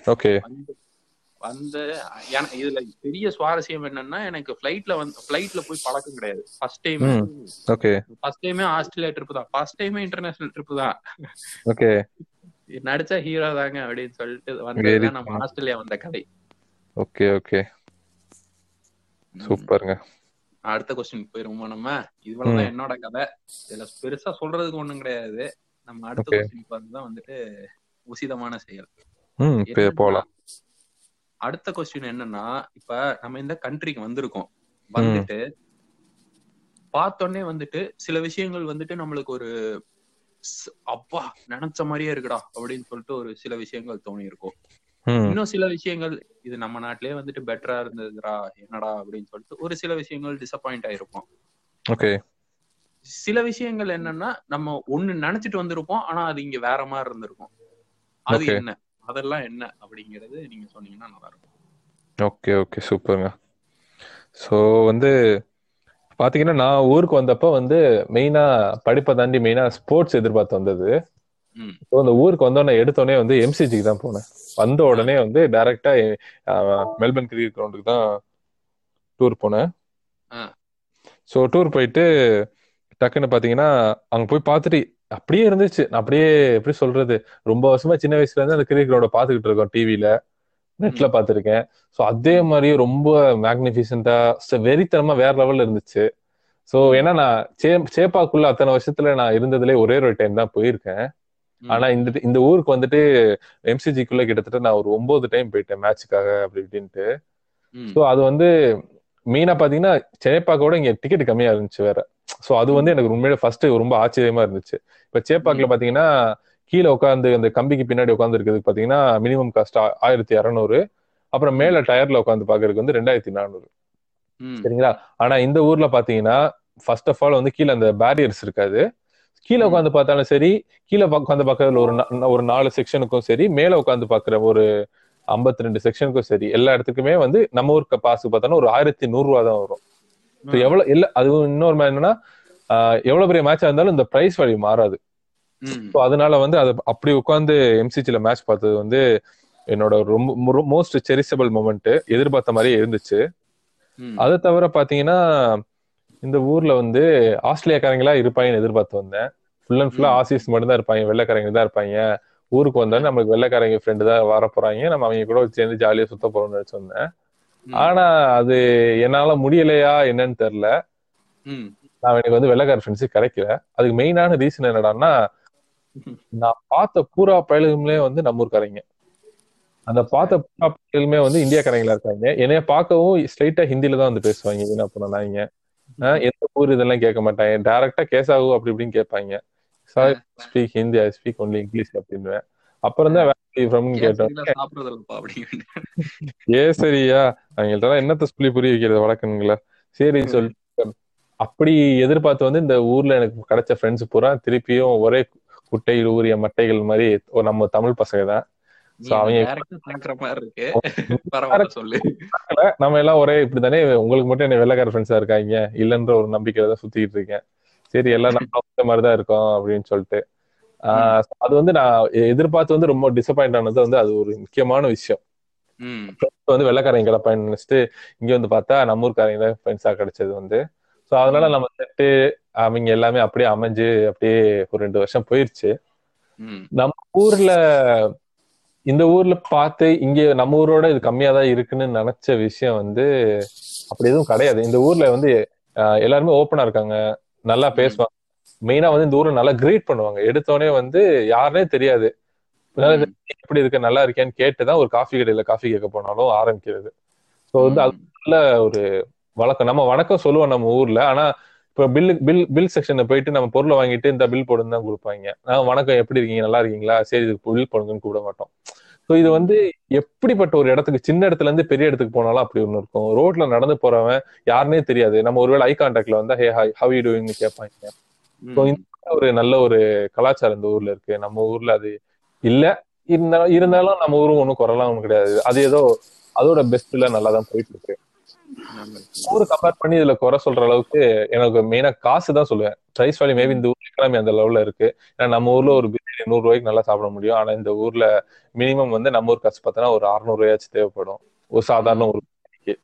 A: ஓகே
B: வந்து வந்து எனக்கு இதுல பெரிய சுவாரஸ்யம் என்னன்னா எனக்கு ஃபிளைட்ல வந்து ஃபிளைட்ல போய் பழக்கம் கிடையாது. First time.
A: ஓகே
B: ஃபர்ஸ்ட் டைமே ஆஸ்திரேலியா ட்ரிப் தான். ஃபர்ஸ்ட் டைமே இன்டர்நேஷனல் ட்ரிப் தான்.
A: ஓகே
B: நடிச்சா ஹீரோ தாங்க அப்படின்னு சொல்லிட்டு வந்ததுதான் நம்ம. ஆஸ்திரேலியா வந்த கதை.
A: ஓகே ஓகே சூப்பருங்க
B: அடுத்த கொஸ்டின் போயிருவோமா நம்ம? இவ்வளவுதான் என்னோட கதை. இதுல பெருசா சொல்றதுக்கு ஒண்ணும் கிடையாது. நம்ம அடுத்த. கொஸ்டின் வந்துதான் வந்துட்டு உசிதமான செயல்.
A: போலாம்.
B: அடுத்த கொஸ்டின் என்னன்னா இப்ப நம்ம இந்த கண்ட்ரிக்கு வந்திருக்கோம். வந்துட்டு பார்த்தோன்னே வந்துட்டு சில விஷயங்கள் வந்துட்டு நம்மளுக்கு ஒரு அப்பா நினைச்ச மாதிரியே இருக்குடா அப்படின்னு சொல்லிட்டு ஒரு சில விஷயங்கள் தோணி இருக்கும் இன்னும் சில விஷயங்கள் இது நம்ம நாட்டிலேயே வந்துட்டு பெட்டரா இருந்ததுடா என்னடா அப்படின்னு சொல்லிட்டு ஒரு சில விஷயங்கள் டிசப்பாயிண்ட் ஆயிருப்போம்.
A: ஓகே.
B: சில விஷயங்கள் என்னன்னா நம்ம ஒண்ணு நினைச்சிட்டு வந்திருப்போம் ஆனா அது இங்க வேற மாதிரி இருந்திருக்கும். அது
A: Okay.
B: என்ன? அதெல்லாம் என்ன? அப்படிங்கறது நீங்க சொன்னீங்கன்னா நல்லா இருக்கும்.
A: Okay okay. சூப்பருங்க. ஸோ வந்து பாத்தீங்கன்னா நான் ஊருக்கு வந்தப்ப வந்து மெயினா படிப்பை தாண்டி மெயினா ஸ்போர்ட்ஸ் எதிர்பார்த்து வந்தது. ஸோ அந்த ஊருக்கு வந்தோடனே எடுத்தோடனே வந்து எம்சிஜிக்கு தான் போனேன். வந்த உடனே வந்து டைரக்டா மெல்பர்ன் கிரிக்கெட் கிரவுண்டுக்கு தான் டூர் போனேன். ஸோ டூர் போயிட்டு டக்குன்னு பாத்தீங்கன்னா அங்க போய் பார்த்துட்டு அப்படியே இருந்துச்சு. நான் அப்படியே எப்படி சொல்றது? ரொம்ப வருஷமா சின்ன வயசுல இருந்து அந்த கிரிக்கெட் கிரவுண்டை பார்த்துக்கிட்டு இருக்கோம் டிவில நெட்ல பார்த்துருக்கேன் ஸோ அதே மாதிரியே ரொம்ப மேக்னிஃபிசண்டா வெறித்தனமா வேற லெவல்ல இருந்துச்சு. ஸோ ஏன்னா நான் சே சேப்பாக்குள்ள அத்தனை வருஷத்துல நான் இருந்ததுலேயே ஒரே ஒரு டைம் தான் போயிருக்கேன். ஆனா இந்த இந்த ஊருக்கு வந்துட்டு எம்சிஜிக்குள்ள கிட்டத்தட்ட நான் ஒரு ஒன்பது டைம் போயிட்டேன் மேட்சுக்காக அப்படி இப்படின்ட்டு. ஸோ அது வந்து மெயினா பாத்தீங்கன்னா சேப்பாக்கோட இங்க டிக்கெட் கம்மியா இருந்துச்சு வேற. ஸோ அது வந்து எனக்கு உண்மையிலே ஃபர்ஸ்ட் ரொம்ப ஆச்சரியமா இருந்துச்சு. இப்ப சேப்பாக்ல பாத்தீங்கன்னா கீழே உட்காந்து அந்த கம்பிக்கு பின்னாடி உட்காந்து இருக்கிறதுக்கு பாத்தீங்கன்னா மினிமம் காஸ்ட் ஆயிரத்தி இரநூறு அப்புறம் மேல டயர்ல உட்காந்து பாக்குறதுக்கு வந்து ரெண்டாயிரத்தி நானூறு. சரிங்களா? ஆனா இந்த ஊர்ல பாத்தீங்கன்னா ஃபர்ஸ்ட் ஆஃப் ஆல் வந்து கீழே அந்த பேரியர்ஸ் இருக்காது. கீழே உட்காந்து பார்த்தாலும் சரி கீழே உட்காந்து பார்க்கறதுல ஒரு ஒரு நாலு செக்ஷனுக்கும் சரி மேல உட்காந்து பாக்குற ஒரு ஐம்பத்தி ரெண்டு செக்ஷனுக்கும் சரி எல்லா இடத்துக்குமே வந்து நம்ம ஊருக்கு பாஸ் பார்த்தோன்னா ஒரு ஆயிரத்தி நூறு ரூபா தான் வரும். எவ்வளவு இல்ல அது இன்னொரு என்னன்னா எவ்வளவு பெரிய மேட்சா இருந்தாலும் இந்த பிரைஸ் வேல்யூ மாறாது. ஸோ அதனால வந்து அது அப்படி உட்காந்து எம்சிஜில மேட்ச் பார்த்தது வந்து என்னோட ரொம்ப மோஸ்ட் செரிசபிள் மூமெண்ட் எதிர்பார்த்த மாதிரியே இருந்துச்சு. அதை தவிர பாத்தீங்கன்னா இந்த ஊர்ல வந்து ஆஸ்திரேலியாக்காரங்களா இருப்பாங்கன்னு எதிர்பார்த்து வந்தேன். ஃபுல் அண்ட் ஃபுல்லா. ஆசிஸ் மட்டும் தான் இருப்பாங்க வெள்ளைக்காரங்க தான் இருப்பாங்க. ஊருக்கு வந்தாலும் நம்மளுக்கு வெள்ளைக்காரங்க ஃப்ரெண்டு தான் வர போறாங்க. நம்ம அவங்க கூட சேர்ந்து ஜாலியா சுத்த போறோம்னு நினைச்சு வந்தேன். ஆனா அது என்னால முடியலையா என்னன்னு தெரியல. நான் எனக்கு வந்து வெள்ளைக்கார ஃப்ரெண்ட்ஸே கிடைக்கல. அதுக்கு மெயினான ரீசன் என்னடான்னா நான் பார்த்த பூரா பயலுமே வந்து நம்ம ஊர்க்காரங்க. அந்த பார்த்த பூரா பயலுமே வந்து இந்தியாக்காரங்களா இருக்காங்க. என்னைய பார்க்கவும் ஸ்ட்ரைட்டா ஹிந்தில தான் வந்து பேசுவாங்க என்ன பண்ணாங்க எந்த ஊர் இதெல்லாம் கேட்க மாட்டாங்க. டைரக்டா கேசாகு அப்படி இப்படின்னு கேட்பாங்க. Sorry speak Hindi I speak only English அப்படின்னு அப்புறம் தான் ஃப்ரம்னு கேட்டோம். ஏ சரியா அவங்கள்ட்ட என்னத்த சொல்லி புரிய வைக்கிறது வழக்கணுங்களா சரி சொல்லிட்டு அப்படி எதிர்பார்த்து வந்து இந்த ஊர்ல எனக்கு கிடைச்ச ஃப்ரெண்ட்ஸ் பூரா திருப்பியும் ஒரே குட்டையில் ஊறிய மட்டைகள் மாதிரி நம்ம தமிழ் பசங்க தான். நம்ம எல்லாம் ஒரே இப்படிதானே உங்களுக்கு மட்டும் என்ன வெள்ளக்கார ஃப்ரெண்ட்ஸா இருக்காங்க இல்லன்ற ஒரு நம்பிக்கையில தான் சுத்திட்டு இருக்கேன். சரி எல்லாம் நம்ம மாதிரிதான் இருக்கோம் அப்படின்னு சொல்லிட்டு. அது வந்து நான் எதிர்பார்த்து வந்து ரொம்ப டிசப்பாயிண்ட் ஆனது வந்து அது ஒரு முக்கியமான விஷயம். வந்து வெள்ளக்காரங்க கிடப்பான்னு நினைச்சிட்டு இங்க வந்து பார்த்தா நம்ம ஊர்க்காரங்க தான் ஃப்ரெண்ட்ஸா கிடைச்சது வந்து. ஸோ அதனால நம்ம செட்டு அவங்க எல்லாமே அப்படியே அமைஞ்சு அப்படியே ஒரு ரெண்டு வருஷம் போயிருச்சு. நம்ம ஊர்ல இந்த ஊர்ல பார்த்து இங்க நம்ம ஊரோட இது கம்மியா தான் இருக்குன்னு நினைச்ச விஷயம் வந்து அப்படி எதுவும் கிடையாது. இந்த ஊர்ல வந்து எல்லாருமே ஓப்பனா இருக்காங்க. நல்லா பேசுவாங்க. மெயினா வந்து இந்த ஊர்ல நல்லா கிரீட் பண்ணுவாங்க. எடுத்தோடனே வந்து யாருனே தெரியாது. எப்படி இருக்கு? நல்லா இருக்கேன்னு கேட்டுதான் ஒரு காஃபி கடையில காஃபி கேட்க போனாலும் ஆரம்பிக்கிறது. ஸோ வந்து அது நல்ல ஒரு வழக்கம். நம்ம வணக்கம் சொல்லுவோம் நம்ம ஊர்ல. ஆனா இப்போ பில்லு பில் பில் செக்ஷன்ல போயிட்டு நம்ம பொருளை வாங்கிட்டு இந்த பில் போடுன்னு தான் கொடுப்பாங்க. நான் வணக்கம் எப்படி இருக்கீங்க? நல்லா இருக்கீங்களா? சரி இதுக்கு பில் போடுங்கன்னு கூப்பிட மாட்டோம். ஸோ இது வந்து எப்படிப்பட்ட ஒரு இடத்துக்கு சின்ன இடத்துல இருந்து பெரிய இடத்துக்கு போனாலும் அப்படி ஒண்ணு இருக்கும். ரோட்ல நடந்து போறவன் யாருன்னே தெரியாது. நம்ம ஒருவேளை ஐ கான்டாக்ட்ல வந்தா ஹே ஹாய் ஹவ் யூ டூயிங்னு கேட்பாங்க. ஸோ இந்த ஒரு நல்ல ஒரு கலாச்சாரம் இந்த ஊர்ல இருக்கு. நம்ம ஊர்ல அது இல்ல. இருந்தாலும் நம்ம ஊரும் ஒன்றும் குறலாம் ஒன்றும் கிடையாது. அது ஏதோ அதோட பெஸ்ட்ல நல்லா தான் போயிட்டு இருக்கு. ஊரை கம்பேர் பண்ணி இதுல குறை சொல்ற அளவுக்கு எனக்கு மெயினா காசு தான் சொல்லுவேன். பிரைஸ் வேல்யூ மேபி இந்த ஊர் எக்கனாமி அந்த லெவல்ல இருக்கு. ஏன்னா நம்ம ஊர்ல ஒரு பிரியாணி நூறு ரூபாய்க்கு நல்லா சாப்பிட முடியும். ஆனா இந்த ஊர்ல மினிமம் வந்து நம்ம ஊர் காசு பார்த்தோன்னா ஒரு அறுநூறு ரூபாயாச்சும் தேவைப்படும். ஒரு சாதாரண ஒரு பிரியாணிக்கு.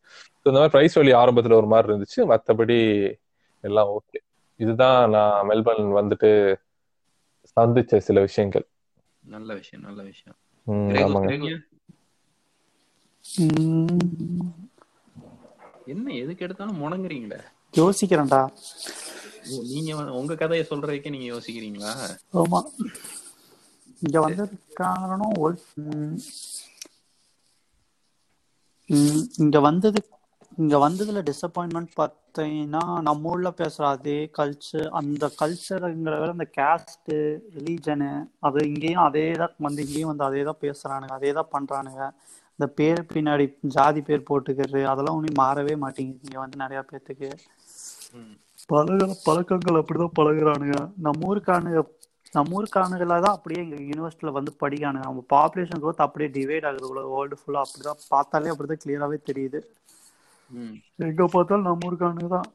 A: இந்த மாதிரி பிரைஸ் வேல்யூ ஆரம்பத்துல ஒரு மாதிரி இருந்துச்சு. மற்றபடி எல்லாம் ஓகே இதுதான் நான் மெல்பர்ன் வந்துட்டு சந்திச்ச சில விஷயங்கள்.
B: நல்ல விஷயம் நல்ல விஷயம். என்ன எதுக்கு எடுத்தாலும் முணங்குறீங்களே?
C: யோசிக்கிறேன்டா.
B: நீங்க உங்க கதையை சொல்றதுக்கே நீங்க யோசிக்கிறீங்களா?
C: ஆமா. இங்க வந்து காரணம் இங்க வந்தது இங்க வந்ததுல டிசப்பாயின்மெண்ட் பார்த்தீங்கன்னா நம்ம ஊர்ல பேசுற அதே கல்ச்சர் அந்த கல்ச்சருங்கிற விட அந்த கேஸ்ட் ரிலீஜனு அது இங்கேயும் அதே தான் வந்து இங்கேயும் வந்து அதே தான் பேசுறானுங்க அதே தான் பண்றானுங்க. இந்த பேர் பின்னாடி ஜாதி பேர் போட்டுக்கிறது அதெல்லாம் ஒன்றும் மாறவே மாட்டேங்குது. இங்க வந்து நிறைய பேர்த்துக்கு பழக பழக்கங்கள் அப்படிதான் பழகுறானுங்க. நம்ம ஊருக்கானுங்க நம்ம ஊருக்கானுங்கள தான் அப்படியே எங்க யூனிவர்சிட்டியில வந்து படிக்கானுங்க நம்ம பாப்புலேஷன் growth அப்படியே டிவைட் ஆகுது வேர்ல்டு ஃபுல்லா அப்படிதான் பார்த்தாலே அப்படிதான் கிளியராகவே தெரியுது. எங்க பார்த்தாலும் நம்ம ஊருக்கானுங்க தான்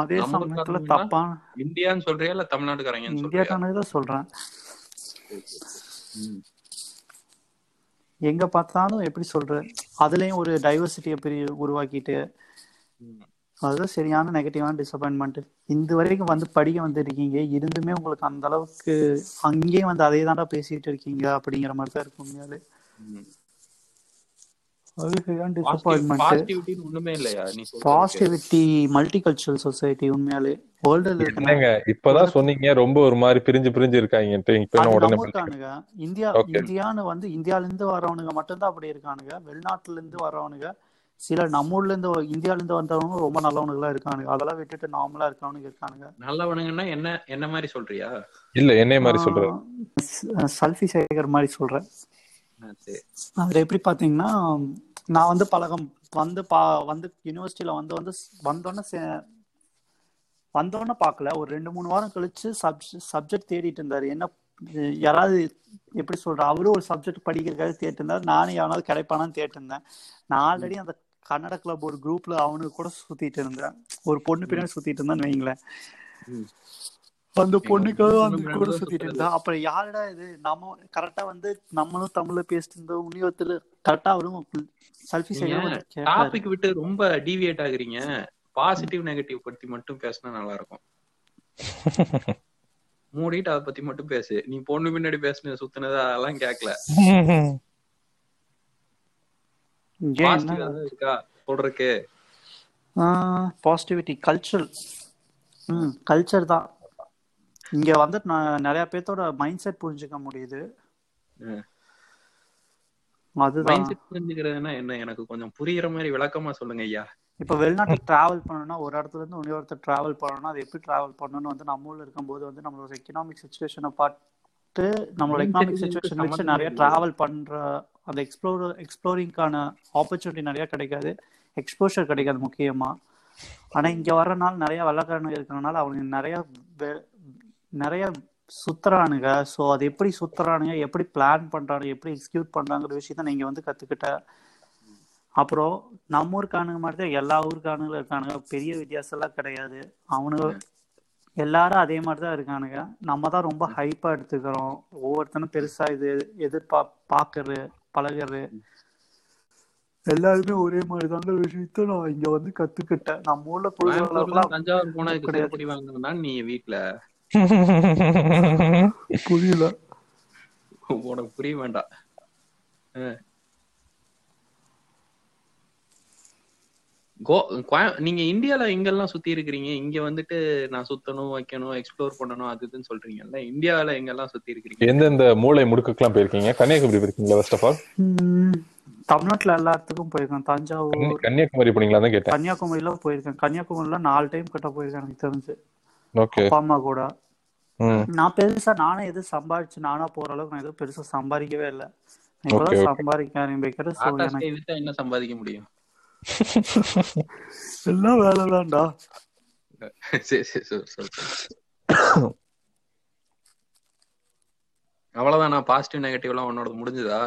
C: அதே சமயத்துல தப்பான
B: இந்தியான்னு சொல்றியா இல்ல தமிழ்நாட்டுக்காரங்க
C: இந்தியாக்கானது தான் சொல்றேன். எங்க பார்த்தாலும் எப்படி சொல்ற? அதுலயும் ஒரு டைவர்சிட்டியை பெரிய உருவாக்கிட்டு அதுதான் சரியான நெகட்டிவான டிசப்பாயின்மெண்ட் இந்த வரைக்கும் வந்து படிக்க வந்துருக்கீங்க. இருந்துமே உங்களுக்கு அந்த அளவுக்கு அங்கேயும் வந்து அதே தாண்டா பேசிட்டு இருக்கீங்க அப்படிங்கிற மாதிரி தான் இருக்கும் உண்மையாலே அது சரியான டிசப்பாயின்மெண்ட்
B: ஒண்ணுமே இல்லையா நீ
C: பாசிட்டிவிட்டி மல்டி கல்ச்சரல் சொசைட்டி உண்மையாலே. வேர்ல்டுல
A: இப்பதான் சொன்னீங்க ரொம்ப ஒரு மாதிரி பிரிஞ்சு பிரிஞ்சு இருக்காங்கன்ட்டு இப்ப என்ன உடனே
C: இந்தியா இந்தியான்னு வந்து இந்தியால இருந்து வரவனுங்க மட்டும்தான் அப்படி இருக்கானுங்க. வெளிநாட்டுல இருந்து வரவனுங்க சில நம்ம ஊர்ல இருந்து இந்தியால இருந்து வந்தவங்க ரொம்ப நல்லவனுங்களா இருக்கானுங்க. அதெல்லாம் விட்டுட்டு நார்மலா இருக்கவனுங்க இருக்கானுங்க.
B: நல்லவனுங்கன்னா என்ன என்ன மாதிரி சொல்றியா?
A: இல்ல என்ன மாதிரி சொல்றேன்
C: சல்ஃபி சேகர் மாதிரி சொல்றேன். அதுல எப்படி பாத்தீங்கன்னா நான் வந்து பழகம். வந்து பா வந்து யூனிவர்சிட்டியில வந்து வந்து வந்தோடனே வந்தோடனே பார்க்கல. ஒரு ரெண்டு மூணு வாரம் கழிச்சு சப்ஜெக்ட் தேடிட்டு இருந்தாரு. என்ன யாராவது எப்படி சொல்ற அவரும் ஒரு சப்ஜெக்ட் படிக்கிறதுக்காக தேட்டு இருந்தார். நானும் யாராவது கிடைப்பானான்னு தேட்டு இருந்தேன். நான் ஆல்ரெடி அந்த கன்னட கிளப் ஒரு குரூப்ல அவனுக்கு கூட சுத்திட்டு இருந்தேன். ஒரு பொண்ணு பின்னாடி சுத்திட்டு இருந்தான்னு வைங்களேன். அந்த பொண்ணுக்காக அந்த கூட சுத்திட்டு இருந்தா. அப்புறம் யாருடா இது? நம்ம கரெக்டா வந்து நம்மளும் தமிழ்ல பேசிட்டு இருந்தோம் உன்னியத்துல கரெக்டா அவரும் செல்ஃபி
B: டாபிக் விட்டு ரொம்ப டிவியேட் ஆகுறீங்க. பாசிட்டிவ் நெகட்டிவ் பத்தி மட்டும் பேசினா நல்லா இருக்கும் மூடிட்டு அதை பத்தி மட்டும் பேசு. நீ பொண்ணு பின்னாடி பேசுன சுத்தினது அதெல்லாம் கேட்கல இருக்கா? சொல்றதுக்கு.
C: பாசிட்டிவிட்டி கல்ச்சர் ம் கல்ச்சர் தான். இங்க வந்து நிறைய பேர்த்தோட மைண்ட் செட் புரிஞ்சுக்க முடியுது.
B: அதுதான். புரிஞ்சுக்கிறதுனா என்ன? எனக்கு கொஞ்சம் புரியுற மாதிரி விளக்கமா சொல்லுங்க ஐயா.
C: இப்ப வெளிநாட்டுக்கு டிராவல் பண்ணணும்னா ஒரு இடத்துல இருந்து இன்னொருத்தர் டிராவல் பண்ணணும்னா அது எப்படி டிராவல் பண்ணணும்னு வந்து நம்ம ஊர்ல இருக்கும்போது வந்து நம்மளோட எக்கனாமிக் சுச்சுவேஷனை பார்த்து நம்மளோட எக்கனாமிக் சுச்சுவேஷன் வச்சு நிறைய டிராவல் பண்ற அந்த எக்ஸ்ப்ளோர் எக்ஸ்ப்ளோரிங்கான ஆப்பர்ச்சுனிட்டி நிறைய கிடைக்காது. எக்ஸ்போஷர் கிடைக்காது முக்கியமா. ஆனா இங்க வர்றனால நிறைய வெள்ளக்காரனுங்க இருக்கிறனால அவங்க நிறைய நிறைய சுத்துறானுங்க. ஸோ அது எப்படி சுத்துறானுங்க எப்படி பிளான் பண்றானுங்க எப்படி எக்ஸிக்யூட் பண்றாங்கிற விஷயத்த நீங்க வந்து கத்துக்கிட்ட. அப்புறம் நம்ம ஊருக்கானுங்க மாதிரி தான் எல்லா ஊருக்கானுங்களும் இருக்கானுங்க. பெரிய வித்தியாசம் எல்லாம் கிடையாது. அவனுங்க எல்லாரும் அதே மாதிரி தான் இருக்கானுங்க. நம்ம தான் ரொம்ப ஹைப்பா எடுத்துக்கிறோம். ஒவ்வொருத்தனும் பெருசா இது எதிர்பா பாக்குறது பழகுறது. எல்லாருமே ஒரே மாதிரி தாங்க விஷயத்த நான் இங்க வந்து கத்துக்கிட்டேன். நம்ம ஊர்ல
B: தஞ்சாவூர் செருப்படி வாங்கினா நீ வீட்டுல
C: புரியல.
B: உனக்கு புரிய வேண்டாம். கோ நீங்க இந்தியால எங்கெல்லாம் சுத்தி இருக்கிறீங்க? இங்க வந்துட்டு நான் சுத்தணும் வைக்கணும் எக்ஸ்ப்ளோர் பண்ணணும் அது இதுன்னு சொல்றீங்கல்ல? இந்தியாவில எங்கெல்லாம் சுத்தி இருக்கிறீங்க?
A: எந்தெந்த மூளை முடுக்குக்கெல்லாம் போயிருக்கீங்க? கன்னியாகுமரி போயிருக்கீங்களா ஃபர்ஸ்ட் ஆஃப் ஆல்
C: தமிழ்நாட்டுல எல்லா இடத்துக்கும் போயிருக்கேன். தஞ்சாவூர்
A: கன்னியாகுமரி போனீங்களா தான் கேட்டேன்.
C: கன்னியாகுமரியில போயிருக்கேன். கன்னியாகுமரியில நாலு டைம் கிட்ட போயிருக்கேன் எனக்கு தெரிஞ்சு. அப்பா அம்மா கூட. நான் பெருசா நானே எதுவும் சம்பாதிச்சு நானா போற அளவுக்கு நான் எதுவும் பெருசா சம்பாதிக்கவே இல்லை. இப்பதான் சம்பாதிக்க ஆரம்பிக்கிறேன்
B: என்ன சம்பாதிக்க முடியும்?
C: எல்லாம் வேலை தான்டா
B: சரி சரி சரி. அவ்வளவுதான் பாசிட்டிவ் நெகட்டிவ் எல்லாம் உன்னோட முடிஞ்சதா?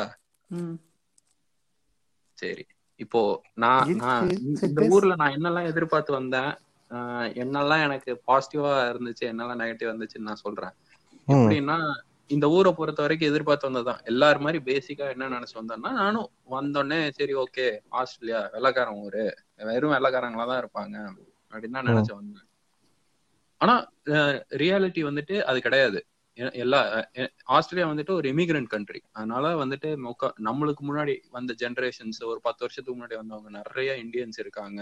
B: சரி. இப்போ நான் நான் இந்த ஊர்ல நான் என்னெல்லாம் எதிர்பார்த்து வந்தேன்? என்னெல்லாம் எனக்கு பாசிட்டிவா இருந்துச்சு என்னெல்லாம் நெகட்டிவ் இருந்துச்சுன்னு நான் சொல்றேன். எப்படின்னா இந்த ஊரை பொறுத்த வரைக்கும் எதிர்பார்த்து வந்ததுதான் எல்லாரும் மாதிரி பேசிக்கா என்ன நினைச்சு வந்தேன்னா நானும் வந்தோடனே சரி ஓகே ஆஸ்திரேலியா வெள்ளக்காரன் ஊரு. வெறும் வெள்ளக்காரங்களா தான் இருப்பாங்க அப்படின்னு தான் நினைச்சு வந்தேன். ஆனா ரியாலிட்டி வந்துட்டு அது கிடையாது. எல்லா ஆஸ்திரேலியா வந்துட்டு ஒரு இமிகிரண்ட் கண்ட்ரி அதனால வந்துட்டு மொக்க நம்மளுக்கு முன்னாடி வந்த ஜென்ரேஷன்ஸ் ஒரு பத்து வருஷத்துக்கு முன்னாடி வந்தவங்க நிறைய இந்தியன்ஸ் இருக்காங்க.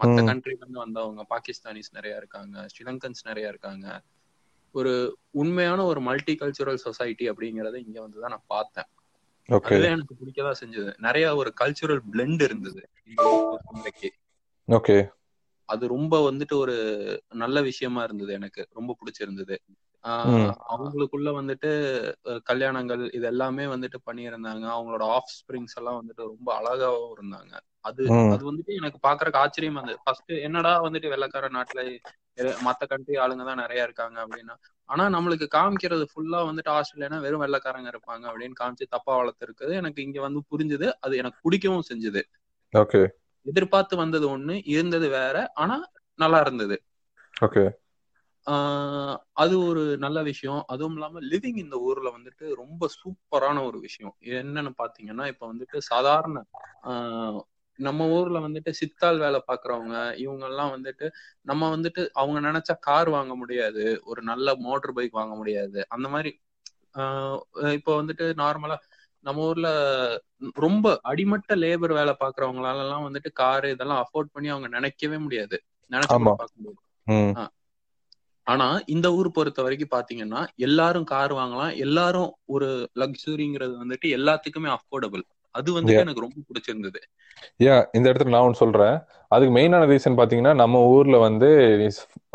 B: மத்த கண்ட்ரில இருந்து வந்தவங்க பாகிஸ்தானிஸ் நிறைய இருக்காங்க ஸ்ரீலங்கன்ஸ் நிறைய இருக்காங்க. ஒரு உண்மையான ஒரு மல்டி கல்ச்சுரல் சொசைட்டி அப்படிங்கறத இங்க வந்துதான் நான் பார்த்தேன். அதுதான் எனக்கு பிடிக்கதான் செஞ்சது. நிறைய ஒரு கல்ச்சுரல் பிளெண்ட் இருந்தது.
A: ஓகே
B: அது ரொம்ப வந்துட்டு ஒரு நல்ல விஷயமா இருந்தது எனக்கு. ரொம்ப பிடிச்சிருந்தது. அவங்களுக்குள்ள வந்துட்டு கல்யாணங்கள் இது எல்லாமே வந்துட்டு பண்ணியிருந்தாங்க. அவங்களோட ஆஃப் ஸ்பிரிங்ஸ் எல்லாம் வந்துட்டு ரொம்ப அழகாவும் இருந்தாங்க. அது அது வந்துட்டு எனக்கு பாக்குறதுக்கு ஆச்சரியமா இருந்தது ஃபர்ஸ்ட் என்னடா வந்துட்டு வெள்ளக்கார நாட்டுல மத்த கண்ட்ரி ஆளுங்க தான் நிறைய இருக்காங்க அப்படின்னா ஆனா நம்மளுக்கு காமிக்கிறது ஃபுல்லா வந்துட்டு ஆஸ்திரேலியானா வெறும் வெள்ளக்காரங்க இருப்பாங்க அப்படின்னு காமிச்சு தப்பா வளர்த்துருக்குது. எனக்கு இங்க வந்து புரிஞ்சுது அது எனக்கு பிடிக்கவும் செஞ்சது.
A: ஓகே
B: எதிர்பார்த்து வந்தது ஒண்ணு இருந்தது வேற ஆனா நல்லா இருந்தது.
A: ஓகே
B: அது ஒரு நல்ல விஷயம். அதுவும் இல்லாம லிவிங் இந்த ஊர்ல வந்துட்டு ரொம்ப சூப்பரான ஒரு விஷயம். என்னன்னு பாத்தீங்கன்னா இப்ப வந்துட்டு சாதாரண நம்ம ஊர்ல வந்துட்டு சித்தால் வேலை பாக்குறவங்க இவங்க எல்லாம் வந்துட்டு நம்ம வந்துட்டு அவங்க நினைச்சா கார் வாங்க முடியாது ஒரு நல்ல மோட்டர் பைக் வாங்க முடியாது. அந்த மாதிரி இப்போ வந்துட்டு நார்மலா நம்ம ஊர்ல ரொம்ப அடிமட்ட லேபர் வேலை பாக்குறவங்களால எல்லாம் வந்துட்டு காரு இதெல்லாம் அஃபோர்ட் பண்ணி அவங்க நினைக்கவே முடியாது. நினைச்சு பார்க்க முடியாது. ஆனா இந்த ஊர் பொறுத்த வரைக்கும் பாத்தீங்கன்னா எல்லாரும் கார் வாங்கலாம். எல்லாரும் ஒரு லக்ஸுரிங்கிறது வந்துட்டு எல்லாத்துக்குமே அஃபோர்டபுள் அது வந்துட்டு எனக்கு ரொம்ப பிடிச்சிருந்தது.
A: யா இந்த இடத்துல நான் ஒன்று சொல்றேன். அதுக்கு மெயினான ரீசன் பாத்தீங்கன்னா நம்ம ஊர்ல வந்து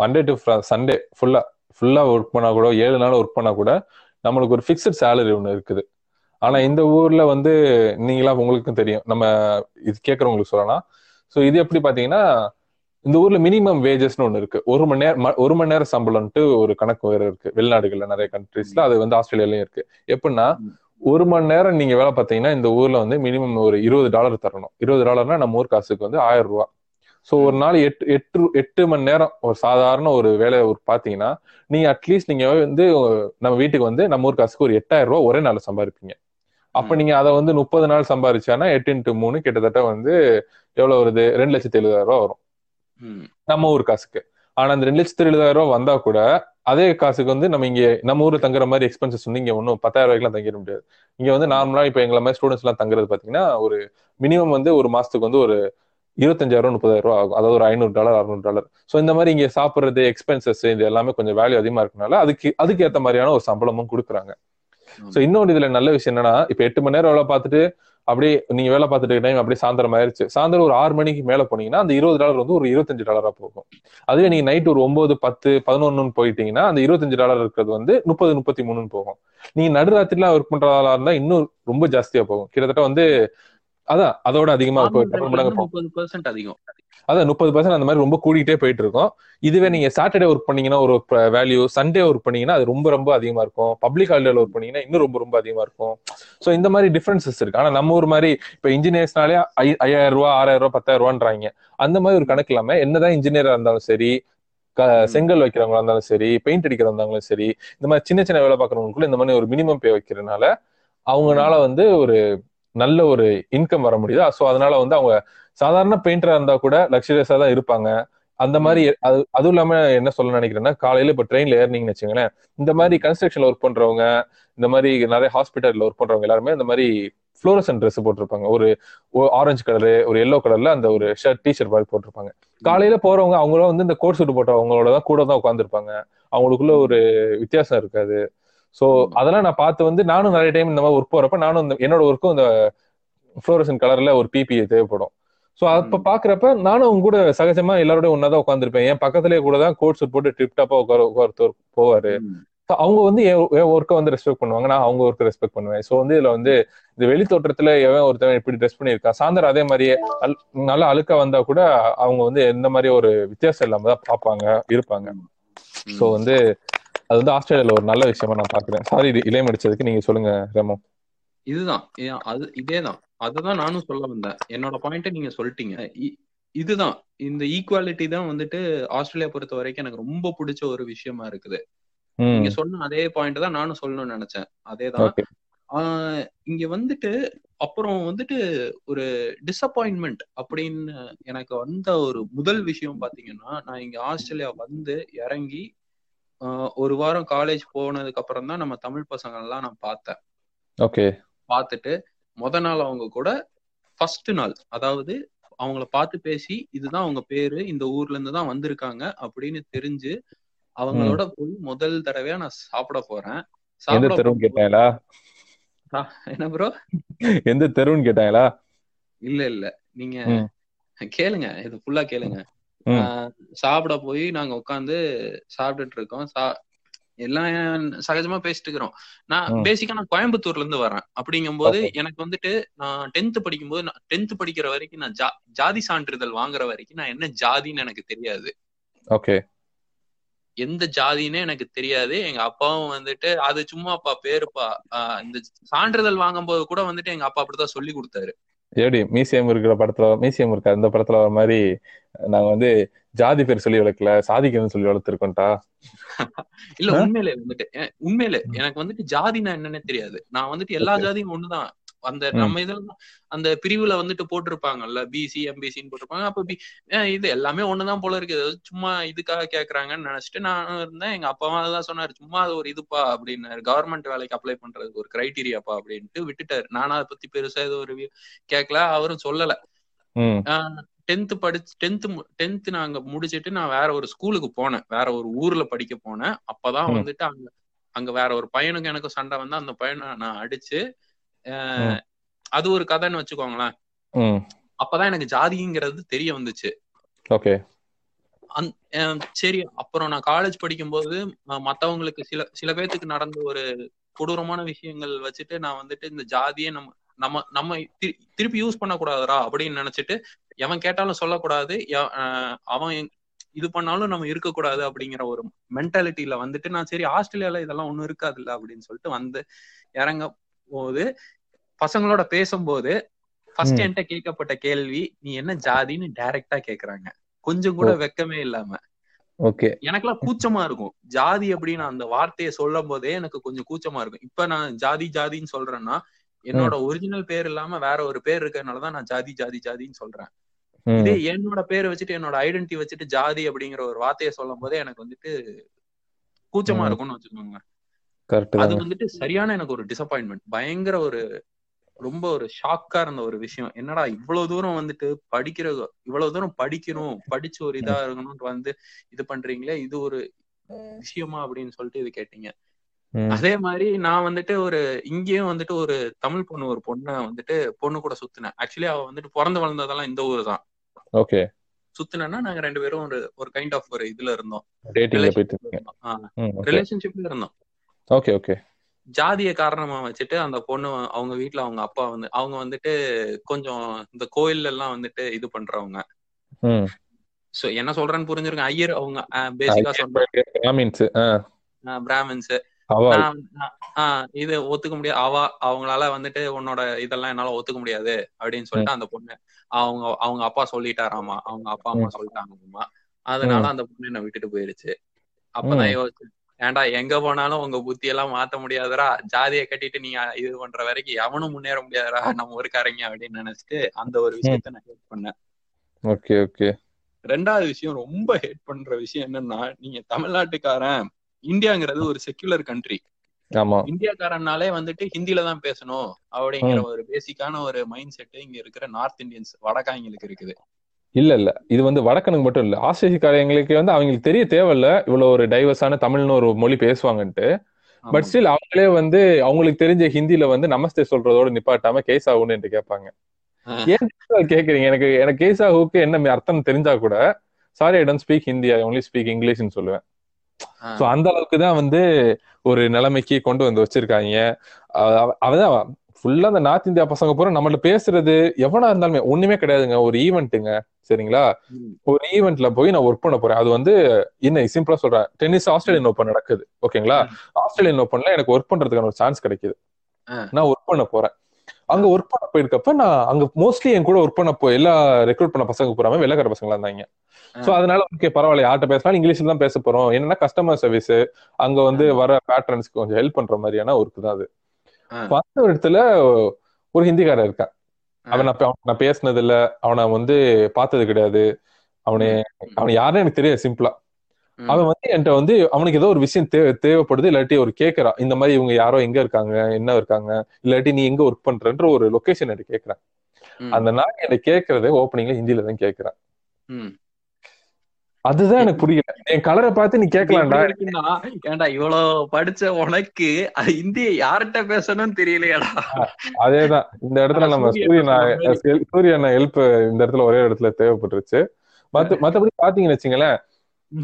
A: மண்டே டு சண்டே ஃபுல்லா ஃபுல்லா ஒர்க் பண்ணா கூட ஏழு நாள் ஒர்க் பண்ணா கூட நம்மளுக்கு ஒரு ஃபிக்ஸட் சேலரி ஒன்று இருக்குது. ஆனா இந்த ஊர்ல வந்து நீங்களா உங்களுக்கும் தெரியும். நம்ம இது கேட்கறவங்களுக்கு சொல்லலாம். ஸோ இது எப்படி பாத்தீங்கன்னா இந்த ஊர்ல மினிமம் வேஜஸ்னு ஒன்று இருக்கு. ஒரு மணி நேரம் ஒரு மணி நேரம் சம்பளம்ட்டு ஒரு கணக்கு வேற இருக்கு. வெளிநாடுகள்ல நிறைய கண்ட்ரீஸ்ல அது வந்து ஆஸ்திரேலியாலயும் இருக்கு. எப்படின்னா ஒரு மணி நேரம் நீங்க வேலை பார்த்தீங்கன்னா இந்த ஊர்ல வந்து மினிமம் ஒரு இருபது டாலர் தரணும். இருபது டாலர்னா நம்ம ஊர் காசுக்கு வந்து ஆயிரம் ரூபா. ஸோ ஒரு நாள் எட்டு எட்டு எட்டு மணி நேரம் ஒரு சாதாரண ஒரு வேலையை ஒரு பார்த்தீங்கன்னா நீங்க அட்லீஸ்ட் நீங்க வந்து நம்ம வீட்டுக்கு வந்து நம்ம ஊர் காசுக்கு ஒரு எட்டாயிரம் ரூபா ஒரே நாள் சம்பாதிப்பீங்க. அப்ப நீங்க அதை வந்து முப்பது நாள் சம்பாதிச்சானா எட்டு இன்ட்டு மூணு கிட்டத்தட்ட வந்து எவ்வளவு வருது? ரெண்டு லட்சத்தி எழுபதாயிரம் ரூபா வரும். நம்ம ஊர் காசுக்கு. ஆனா அந்த ரெண்டு லட்சத்தி எழுபதாயிரம் ரூபா வந்தா கூட அதே காசுக்கு வந்து நம்ம இங்கே நம்ம ஊர்ல தங்குற மாதிரி எக்ஸ்பென்சஸ் வந்து இங்க ஒன்றும் பத்தாயிரம் ரூபாய்க்குலாம் தங்கிட முடியாது. இங்க வந்து நார்மலா இப்போ எங்களை மாதிரி ஸ்டூடெண்ட்ஸ் எல்லாம் தங்குறது பாத்தீங்கன்னா ஒரு மினிமம் வந்து ஒரு மாசத்துக்கு வந்து ஒரு இருபத்தஞ்சாயிரம் முப்பதாயிரம் ரூபா ஆகும். அதாவது ஒரு ஐநூறு டாலர் அறுநூறு டாலர். ஸோ இந்த மாதிரி இங்கே சாப்பிட்றது எக்ஸ்பென்சஸ் இது எல்லாமே கொஞ்சம் வேல்யூ அதிகமாக இருக்கனால அதுக்கு அதுக்கு ஏற்ற மாதிரியான ஒரு சம்பளமும் கொடுக்குறாங்க. ஸோ இன்னொன்று இதுல நல்ல விஷயம் என்னன்னா இப்ப எட்டு மணி நேரம் வேலை பார்த்துட்டு அப்படியே நீங்க வேலை பார்த்துட்டு டைம் அப்படியே சாயந்தரம் ஆயிருச்சு. சாயந்தரம் ஒரு ஆறு மணிக்கு மேல போனீங்கன்னா அந்த இருபது டாலர் வந்து ஒரு இருபத்தஞ்சு டாலரா போகும். அதுவே நீங்க நைட் ஒரு ஒன்பது பத்து பதினொன்னு போயிட்டீங்கன்னா அந்த இருபத்தஞ்சு டாலர் இருக்கிறது வந்து முப்பது முப்பத்தி மூணுன்னு போகும். நீங்க நடுராத்திரிலாம் ஒர்க் பண்றதா இருந்தா இன்னும் ரொம்ப ஜாஸ்தியா போகும். கிட்டத்தட்ட வந்து அதான் அதோட அதிகமா
B: அதிகம்.
A: அதான் முப்பது பர்சன்ட் அந்த மாதிரி ரொம்ப கூடிக்கிட்டே போயிட்டு இருக்கும் இதுவே நீங்க சாட்டர்டே ஒர்க் பண்ணீங்கன்னா ஒரு வேல்யூ சண்டே ஒர்க் பண்ணீங்கன்னா அது ரொம்ப ரொம்ப அதிகமா இருக்கும். பப்ளிக் ஹாலிடேல ஒர்க் பண்ணீங்கன்னா இன்னும் ரொம்ப ரொம்ப அதிகமா இருக்கும். ஸோ இந்த மாதிரி டிஃபரன்சஸ் இருக்கு. ஆனா நம்ம ஊர் மாதிரி இப்ப இன்ஜினியர்ஸ்னாலே ஐயாயிரம் ரூபா ஆறாயிரம் ரூபா பத்தாயிரம் ரூபான்றாங்க. அந்த மாதிரி ஒரு கணக்கு இல்லாம என்னதான் இன்ஜினியரா இருந்தாலும் சரி செங்கல் வைக்கிறவங்களா இருந்தாலும் சரி பெயிண்ட் அடிக்கிறவங்க இருந்தாலும் சரி இந்த மாதிரி சின்ன சின்ன வேலை பார்க்கறவங்களுக்குள்ள இந்த மாதிரி ஒரு மினிமம் பே வைக்கிறதுனால அவங்கனால வந்து ஒரு நல்ல ஒரு இன்கம் வர முடியுது. ஸோ அதனால வந்து அவங்க சாதாரண பெயிண்டரா இருந்தா கூட லக்ஸரியஸா தான் இருப்பாங்க. அந்த மாதிரி அது அதுவும் இல்லாம என்ன சொல்ல நினைக்கிறேன்னா காலையில இப்ப ட்ரெயின்ல ஏறினீங்கன்னு வச்சுங்களேன் இந்த மாதிரி கன்ஸ்ட்ரக்ஷன்ல ஒர்க் பண்றவங்க இந்த மாதிரி நிறைய ஹாஸ்பிட்டல்ல ஒர்க் பண்றவங்க எல்லாருமே இந்த மாதிரி ஃப்ளோரசன் ட்ரெஸ் போட்டிருப்பாங்க. ஒரு ஆரஞ்சு கலரு ஒரு எல்லோ கலர்ல அந்த ஒரு ஷர்ட் டிஷர்ட் மாதிரி போட்டிருப்பாங்க. காலையில போறவங்க அவங்களும் வந்து இந்த கோட் சூட் போட்டவங்களோட தான் கூட தான் உட்காந்துருப்பாங்க அவங்களுக்குள்ள ஒரு வித்தியாசம் இருக்காது. ஸோ அதெல்லாம் நான் பார்த்து வந்து நானும் நிறைய டைம் இந்த மாதிரி ஒர்க் போறப்ப நானும் என்னோட ஒர்க்கும் இந்த ஃப்ளோரசன் கலர்ல ஒரு பிபிஐ தேவைப்படும். ஸோ அப்ப பாக்குறப்ப நானும் அவங்க கூட சகஜமா எல்லாரோட ஒன்னாதான் உட்காந்துருப்பேன் என் பக்கத்துலயே கூட தான் கோட் சூட் போட்டு டிப் டாப்பா உட்கார ஒருத்தர் போவாரு. அவங்க வந்து என் ஒர்க்கை வந்து ரெஸ்பெக்ட் பண்ணுவாங்க. நான் அவங்க ஒர்க்கை ரெஸ்பெக்ட் பண்ணுவேன். ஸோ வந்து இதுல வந்து இந்த வெளி தோற்றத்துல எவன் ஒருத்தவன் இப்படி ட்ரெஸ் பண்ணியிருக்கான். சாயந்தரம் அதே மாதிரியே நல்லா அழுக்கா வந்தா கூட அவங்க வந்து எந்த மாதிரி ஒரு வித்தியாசம் இல்லாம தான் பார்ப்பாங்க இருப்பாங்க. ஸோ வந்து அது வந்து ஆஸ்திரேலியால ஒரு நல்ல விஷயமா நான் பாக்குறேன். சாரி இளையம் அடிச்சதுக்கு நீங்க சொல்லுங்க ரெமோ.
B: இதுதான். அது இதேதான். அதுதான் நானும் சொல்ல வந்தேன். என்னோட பாயிண்ட் நீங்க சொல்லிட்டீங்க. இதுதான். இந்த ஈக்குவாலிட்டி தான் வந்துட்டு ஆஸ்திரேலியா பொறுத்த வரைக்கும் எனக்கு ரொம்ப பிடிச்ச ஒரு விஷயமா இருக்குது. நீங்க சொன்ன அதே பாயிண்ட் தான் நானும் சொல்லணும்னு நினைச்சேன். அதேதான். இங்க வந்துட்டு அப்புறம் வந்துட்டு ஒரு டிசப்பாயின்மெண்ட் அப்படின்னு எனக்கு வந்த ஒரு முதல் விஷயம் பாத்தீங்கன்னா நான் இங்க ஆஸ்திரேலியா வந்து இறங்கி ஒரு வாரம் காலேஜ் போனதுக்கு அப்புறம் தான் நம்ம தமிழ் பசங்க எல்லாம் நான் பார்த்தேன்.
A: ஓகே.
B: பார்த்துட்டு முத நாள் அவங்க கூட ஃபர்ஸ்ட் நாள் அதாவது அவங்கள பார்த்து பேசி இதுதான் அவங்க பேரு இந்த ஊர்ல இருந்து தான் வந்திருக்காங்க அப்படின்னு தெரிஞ்சு அவங்களோட போய் முதல் தடவையா நான் சாப்பிட போறேன்.
A: எந்த தெருன்னு கேட்டாங்களா?
B: என்ன ப்ரோ
A: எந்த தெருன்னு கேட்டாங்களா?
B: இல்ல இல்ல. நீங்க கேளுங்க இது ஃபுல்லா கேளுங்க. சாப்பிட போய் நாங்க உட்காந்து சாப்பிட்டுட்டு இருக்கோம். எல்லாம் சகஜமா பேசிட்டு இருக்கிறோம் நான் பேசிக்கா நான் கோயம்புத்தூர்ல இருந்து வரேன். அப்படிங்கும் போது எனக்கு வந்துட்டு நான் டென்த் படிக்கும் போது டென்த் படிக்கிற வரைக்கும் நான் ஜாதி சான்றிதழ் வாங்குற வரைக்கும் நான் என்ன ஜாதின்னு எனக்கு தெரியாது.
A: ஓகே.
B: எந்த ஜாதின்னு எனக்கு தெரியாது. எங்க அப்பாவும் வந்துட்டு அது சும்மா அப்பா பேருப்பா. இந்த சான்றிதழ் வாங்கும் போது கூட வந்துட்டு எங்க அப்பா அப்படிதான் சொல்லி கொடுத்தாரு.
A: எப்படி மியூசியம் இருக்கிற படத்துல மியூசியம் இருக்க அந்த படத்துல வர மாதிரி நாங்க வந்து ஜாதி பேர் சொல்லி வளர்க்கல சாதிக்கணும்னு சொல்லி வளர்த்துருக்கோம்டா.
B: இல்ல உண்மையிலே வந்துட்டு உண்மையிலே எனக்கு வந்துட்டு ஜாதினா என்னன்னே தெரியாது. நான் வந்துட்டு எல்லா ஜாதியும் ஒண்ணுதான். அந்த நம்ம இதுல அந்த பிரிவுல வந்துட்டு போட்டிருப்பாங்கல்ல பிசி எம்பிசின்னு போட்டிருப்பாங்க. அப்ப இது எல்லாமே ஒண்ணுதான் போல இருக்கு சும்மா இதுக்காக கேக்குறாங்கன்னு நினைச்சிட்டு நான் இருந்தேன். எங்க அப்பாவும் அதான் சொன்னாரு. சும்மா அது ஒரு இதுப்பா அப்படின்னாரு. கவர்மெண்ட் வேலைக்கு அப்ளை பண்றதுக்கு ஒரு கிரைட்டீரியாப்பா அப்படின்ட்டு விட்டுட்டாரு. நானும் அதை பத்தி பெருசா ஏதோ ஒரு கேட்கல அவரும் சொல்லல. டென்த் படிச்சு டென்த் டென்த் நாங்க முடிச்சிட்டு நான் வேற ஒரு ஸ்கூலுக்கு போனேன். வேற ஒரு ஊர்ல படிக்க போனேன். அப்பதான் வந்துட்டு அங்க அங்க வேற ஒரு பையனுக்கு எனக்கு சண்டை வந்து அந்த பையனை நான் அடிச்சு அது ஒரு கதைன்னு வச்சுக்கோங்களேன். அப்பதான் எனக்கு ஜாதிங்கிறது தெரிய வந்துச்சு.
A: ஓகே.
B: சரி அப்புறம் நான் காலேஜ் படிக்கும்போது மத்தவங்களுக்கு சில சில பேர்த்துக்கு நடந்த ஒரு கொடூரமான விஷயங்கள் வச்சுட்டு நான் வந்துட்டு இந்த ஜாதியை நம்ம நம்ம நம்ம திருப்பி யூஸ் பண்ணக்கூடாதுரா அப்படின்னு நினைச்சிட்டு எவன் கேட்டாலும் சொல்லக்கூடாது. அவன் இது பண்ணாலும் நம்ம இருக்கக்கூடாது அப்படிங்கிற ஒரு மென்டாலிட்டியில வந்துட்டு நான் சரி ஆஸ்திரேலியால இதெல்லாம் ஒண்ணும் இருக்காதுல்ல அப்படின்னு சொல்லிட்டு வந்து இறங்க போது பசங்களோட பேசும்போது ஃபர்ஸ்ட் என்கிட்ட கேட்கப்பட்ட கேள்வி நீ என்ன ஜாதின்னு டைரக்டா கேக்குறாங்க. கொஞ்சம் கூட வெக்கமே இல்லாம.
A: ஓகே.
B: எனக்கெல்லாம் கூச்சமா இருக்கும். ஜாதி அப்படின்னு அந்த வார்த்தையை சொல்லும் போதே எனக்கு கொஞ்சம் கூச்சமா இருக்கும். இப்ப நான் ஜாதி ஜாதின்னு சொல்றேன்னா என்னோட ஒரிஜினல் பேர் இல்லாம வேற ஒரு பேர் இருக்கறனாலதான் நான் ஜாதி ஜாதி ஜாதின்னு சொல்றேன். இதே என்னோட பேர் வச்சுட்டு என்னோட ஐடென்டி வச்சுட்டு ஜாதி அப்படிங்கிற ஒரு வார்த்தையை சொல்லும் போதே எனக்கு வந்துட்டு கூச்சமா இருக்கும்னு வச்சுக்கோங்க. அது வந்துட்டு சரியான எனக்கு ஒரு டிசப்பாயின்மெண்ட் பயங்கர ஒரு ரொம்ப ஒரு ஷாக்கா இருந்த ஒரு விஷயம். என்னடா இவ்வளவு தூரம் வந்துட்டு படிக்கிற இவ்வளவு தூரம் படிக்கணும் படிச்சு ஒரு இதா இருக்கணும்னு வந்து இது பண்றீங்களே இது ஒரு விஷயமா அப்படின்னு சொல்லிட்டு இது கேட்டீங்க. அதே மாதிரி நான் வந்துட்டு ஒரு இங்கேயும் வந்துட்டு ஒரு தமிழ் பொண்ணு ஒரு பொண்ணை வந்துட்டு பொண்ணு கூட சுத்தினேன். ஆக்சுவலி அவ வந்துட்டு பிறந்து வளர்ந்ததெல்லாம் இந்த ஊர் தான்.
A: ஓகே
B: சுத்தினா நாங்க ரெண்டு பேரும் ஒரு ஒரு கைண்ட் ஆஃப் ஒரு இதுல இருந்தோம். ரிலேஷன்ஷிப்ல இருந்தோம்.
A: ஓகே ஓகே
B: ஜாதிய காரணமா வச்சுட்டு அந்த பொண்ணு அவங்க வீட்டுல அவங்க அப்பா வந்து அவங்க வந்துட்டு கொஞ்சம் இந்த கோயில்ல எல்லாம் வந்துட்டு இது பண்றவங்க. சோ என்ன சொல்றேன்னு புரிஞ்சிருக்கும். ஐயர் அவங்க பேசிக்கா
A: சொன்ன
B: பிராமின்ஸ் இது ஒத்துக்க முடியாது. அவ அவங்களால வந்துட்டு உன்னோட இதெல்லாம் என்னால ஒத்துக்க முடியாது அப்படின்னு சொல்லிட்டு அந்த பொண்ணு அவங்க அவங்க அப்பா சொல்லிட்டாராமா? அவங்க அப்பா அம்மா சொல்லிட்டாங்கம்மா அதனால அந்த பொண்ணு என்ன விட்டுட்டு போயிருச்சு. அப்பதான் யோசிச்சு ஏன்டா எங்க போனாலும் உங்க புத்தி எல்லாம் மாத்த முடியாதரா ஜாதியை கட்டிட்டு நீங்க இது பண்ற வரைக்கும் எவனும் முன்னேற முடியாதரா நம்ம ஊருக்காரங்க அப்படின்னு நினைச்சிட்டு அந்த ஒரு விஷயத்த நான் ஹேட் பண்ணேன்.
A: Okay okay.
B: ரெண்டாவது விஷயம் ரொம்ப ஹேட் பண்ற விஷயம் என்னன்னா நீங்க தமிழ்நாட்டுக்காரன் இந்தியாங்கிறது ஒரு செக்யுலர் கண்ட்ரி
A: ஆமா.
B: இந்தியாக்காரனாலே வந்துட்டு ஹிந்தில தான் பேசணும் அப்படிங்கிற ஒரு பேசிக்கான ஒரு மைண்ட் செட் இங்க இருக்கிற நார்த் இந்தியன்ஸ் வடக்காய்ங்களுக்கு இருக்குது.
A: இல்ல இல்ல. இது வந்து வடக்கனுக்கு மட்டும் இல்ல. ஆஸ்திரேலியக்காரங்களுக்கு வந்து அவங்களுக்கு தெரிய தேவையில்ல. இவ்வளவு ஒரு டைவர்ஸான தமிழ்னு ஒரு மொழி பேசுவாங்கன்ட்டு. பட் ஸ்டில் அவங்களே வந்து அவங்களுக்கு தெரிஞ்ச ஹிந்தில வந்து நமஸ்தே சொல்றதோட நிப்பாட்டாம கேஸ் ஆகும்னு என்று கேட்பாங்க. ஏன் கேக்குறீங்க எனக்கு எனக்கு கேஸ் ஆகுக்கு என்ன அர்த்தம் தெரிஞ்சா கூட sorry I don't speak Hindi I only speak இங்கிலீஷ்னு சொல்லுவேன். சோ அந்த அளவுக்கு தான் வந்து ஒரு நிலைமைக்கு கொண்டு வந்து வச்சிருக்காங்க. அவதான் ஃபுல்லா அந்த நார்த் இந்தியா பசங்க பூரா நம்மள்ட்ட பேசுறது எவனா இருந்தாலுமே ஒண்ணுமே கிடையாதுங்க. ஒரு ஈவெண்ட்டுங்க சரிங்களா? ஒரு ஈவெண்ட்ல போய் நான் ஒர்க் பண்ண போறேன். அது வந்து என்ன சிம்பிளா சொல்றேன். டென்னிஸ் ஆஸ்திரேலியன் ஓப்பன் நடக்குது ஓகேங்களா ஆஸ்திரேலியன் ஓப்பன்ல எனக்கு ஒர்க் பண்றதுக்கான ஒரு சான்ஸ் கிடைக்குது. நான் ஒர்க் பண்ண போறேன். அங்க ஒர்க் பண்ண போயிருக்கப்ப நான் அங்க மோஸ்ட்லி என் கூட ஒர்க் பண்ண போ எல்லா ரெக்ரூட் பண்ண பசங்க பூராமே வெள்ளக்கார பசங்களா இருந்தாங்க. சோ அதனால ஓகே பரவாயில்ல யார்கிட்ட பேசினாலும் இங்கிலீஷ்ல தான் பேச போறோம். என்னன்னா கஸ்டமர் சர்வீஸ் அங்க வந்து வர பேட்டர்ன்ஸ்க்கு கொஞ்சம் ஹெல்ப் பண்ற மாதிரியான ஒர்க் தான் அது. அந்த இடத்துல ஒரு ஹிந்திக்காரன் இருக்கான் அவன் நான் பேசினது இல்ல அவனை வந்து பார்த்தது கிடையாது. அவனை அவன் யாருன்னு எனக்கு தெரியாது சிம்பிளா அவன் வந்து என்கிட்ட வந்து அவனுக்கு ஏதோ ஒரு விஷயம் தேவை தேவைப்படுது இல்லாட்டி ஒரு கேட்கறான் இந்த மாதிரி இவங்க யாரோ எங்க இருக்காங்க? என்ன இருக்காங்க? இல்லாட்டி நீ எங்க ஒர்க் பண்றன்ற ஒரு லொகேஷன் என்கிட்ட கேட்கறான். அந்த நாள் என்கிட்ட கேட்கறதே ஓப்பனிங்ல ஹிந்தில தான் கேட்கறான். அதுதான் எனக்கு புரியல. என் கலரை பார்த்து நீ கேட்கலாம்டா.
B: ஏன்டா இவ்வளவு படிச்ச உனக்கு இந்திய யார்கிட்ட பேசணும்னு தெரியலையாடா.
A: அதேதான். இந்த இடத்துல நம்ம சூரியன் சூரியன் ஹெல்ப் இந்த இடத்துல ஒரே இடத்துல தேவைப்பட்டுருச்சு. மத்த மத்தபடி பாத்தீங்கன்னு வச்சுங்களேன்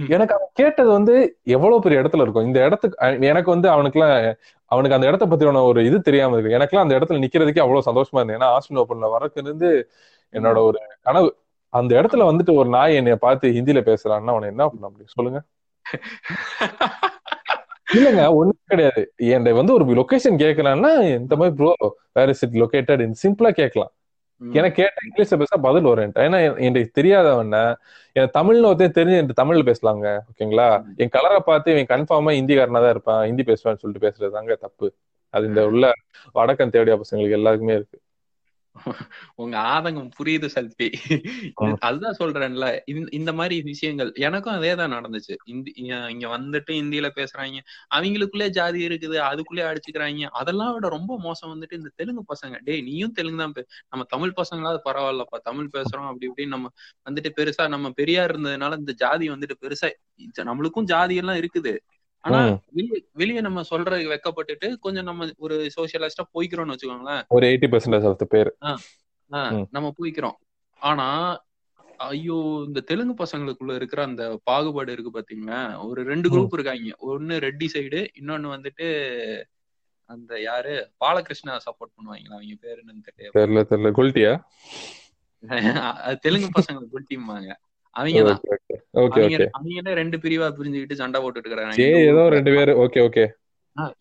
A: எனக்கு அவன் கேட்டது வந்து எவ்வளவு பெரிய இடத்துல இருக்கும். இந்த இடத்துக்கு எனக்கு வந்து அவனுக்கு எல்லாம் அவனுக்கு அந்த இடத்த பத்தியான ஒரு இது தெரியாம இருக்கு. எனக்குலாம் அந்த இடத்துல நிக்கிறதுக்கே அவ்வளவு சந்தோஷமா இருந்தது ஏன்னா ஆஸ்டின் ஓப்பன்ல வரக்கு இருந்து என்னோட ஒரு கனவு. அந்த இடத்துல வந்துட்டு ஒரு நாய் என்னைய பார்த்து ஹிந்தில பேசுறான்னா அவனை என்ன பண்ண முடியும்? சொல்லுங்க. இல்லங்க ஒண்ணும் கிடையாது. என் வந்து ஒரு லொகேஷன் கேட்கலான்னா இந்த மாதிரி bro where is it located சிம்பிளா கேட்கலாம். எனக்கு கேட்ட இங்கிலீஷ்ல பேச பதில் வரும் ஏன்னா எனக்கு தெரியாதவன என் தமிழ்னு ஒருத்தர் தெரிஞ்சு என் தமிழ்ல பேசலாங்க ஓகேங்களா? என் கலரை பார்த்து இவன் கன்ஃபார்மா ஹிந்திக்காரனா தான் இருப்பான். ஹிந்தி பேசுவான்னு சொல்லிட்டு பேசுறது தாங்க தப்பு. அது இந்த உள்ள வடக்கன் தேவையா பசங்களுக்கு எல்லாருக்குமே இருக்கு.
B: உங்க ஆதங்கம் புரியுது சல்பி. அதுதான் சொல்றேன்ல. இந்த மாதிரி விஷயங்கள் எனக்கும் அதே தான் நடந்துச்சு இங்க வந்துட்டு இந்தியில பேசுறாங்க. அவங்களுக்குள்ளே ஜாதி இருக்குது அதுக்குள்ளே அடிச்சுக்கிறாங்க. அதெல்லாம் விட ரொம்ப மோசம் வந்துட்டு இந்த தெலுங்கு பசங்க. டேய் நீயும் தெலுங்கு தான் நம்ம தமிழ் பசங்களாவது பரவாயில்லப்பா. தமிழ் பேசுறோம் அப்படி இப்படின்னு நம்ம வந்துட்டு பெருசா நம்ம பெரியார் இருந்ததுனால இந்த ஜாதி வந்துட்டு பெருசா நம்மளுக்கும் ஜாதி எல்லாம் இருக்குது. ஆனா வெளியே வெளியே நம்ம சொல்றது வெக்கப்பட்டுட்டு கொஞ்சம் நம்ம ஒரு சோசியலிஸ்டா போய்க்கிறோம்னு வச்சுக்கோங்களேன்.
A: ஒரு எயிட்டி பர்சன்டேஜ் ஆஃப் பேர்.
B: நம்ம போய்க்கிறோம். ஆனா ஐயோ இந்த தெலுங்கு பசங்களுக்குள்ள இருக்கிற அந்த பாகுபாடு இருக்கு பாத்தீங்கன்னா ஒரு ரெண்டு குரூப் இருக்காங்க. ஒன்னு ரெட்டி சைடு இன்னொன்னு வந்துட்டு அந்த யாரு? பாலகிருஷ்ணா சப்போர்ட் பண்ணுவாங்களா? அவங்க பேரு என்னன்னு
A: தெரியல. தெரியல குல்டியா
B: தெலுங்கு பசங்க குல்டிம்பாங்க அவங்கதான் அவங்க ரெண்டு பிரிவா பிரிஞ்சுக்கிட்டு சண்டை போட்டுட்டு இருக்காங்க
A: ஏதோ ரெண்டு பேரு. ஓகே ஓகே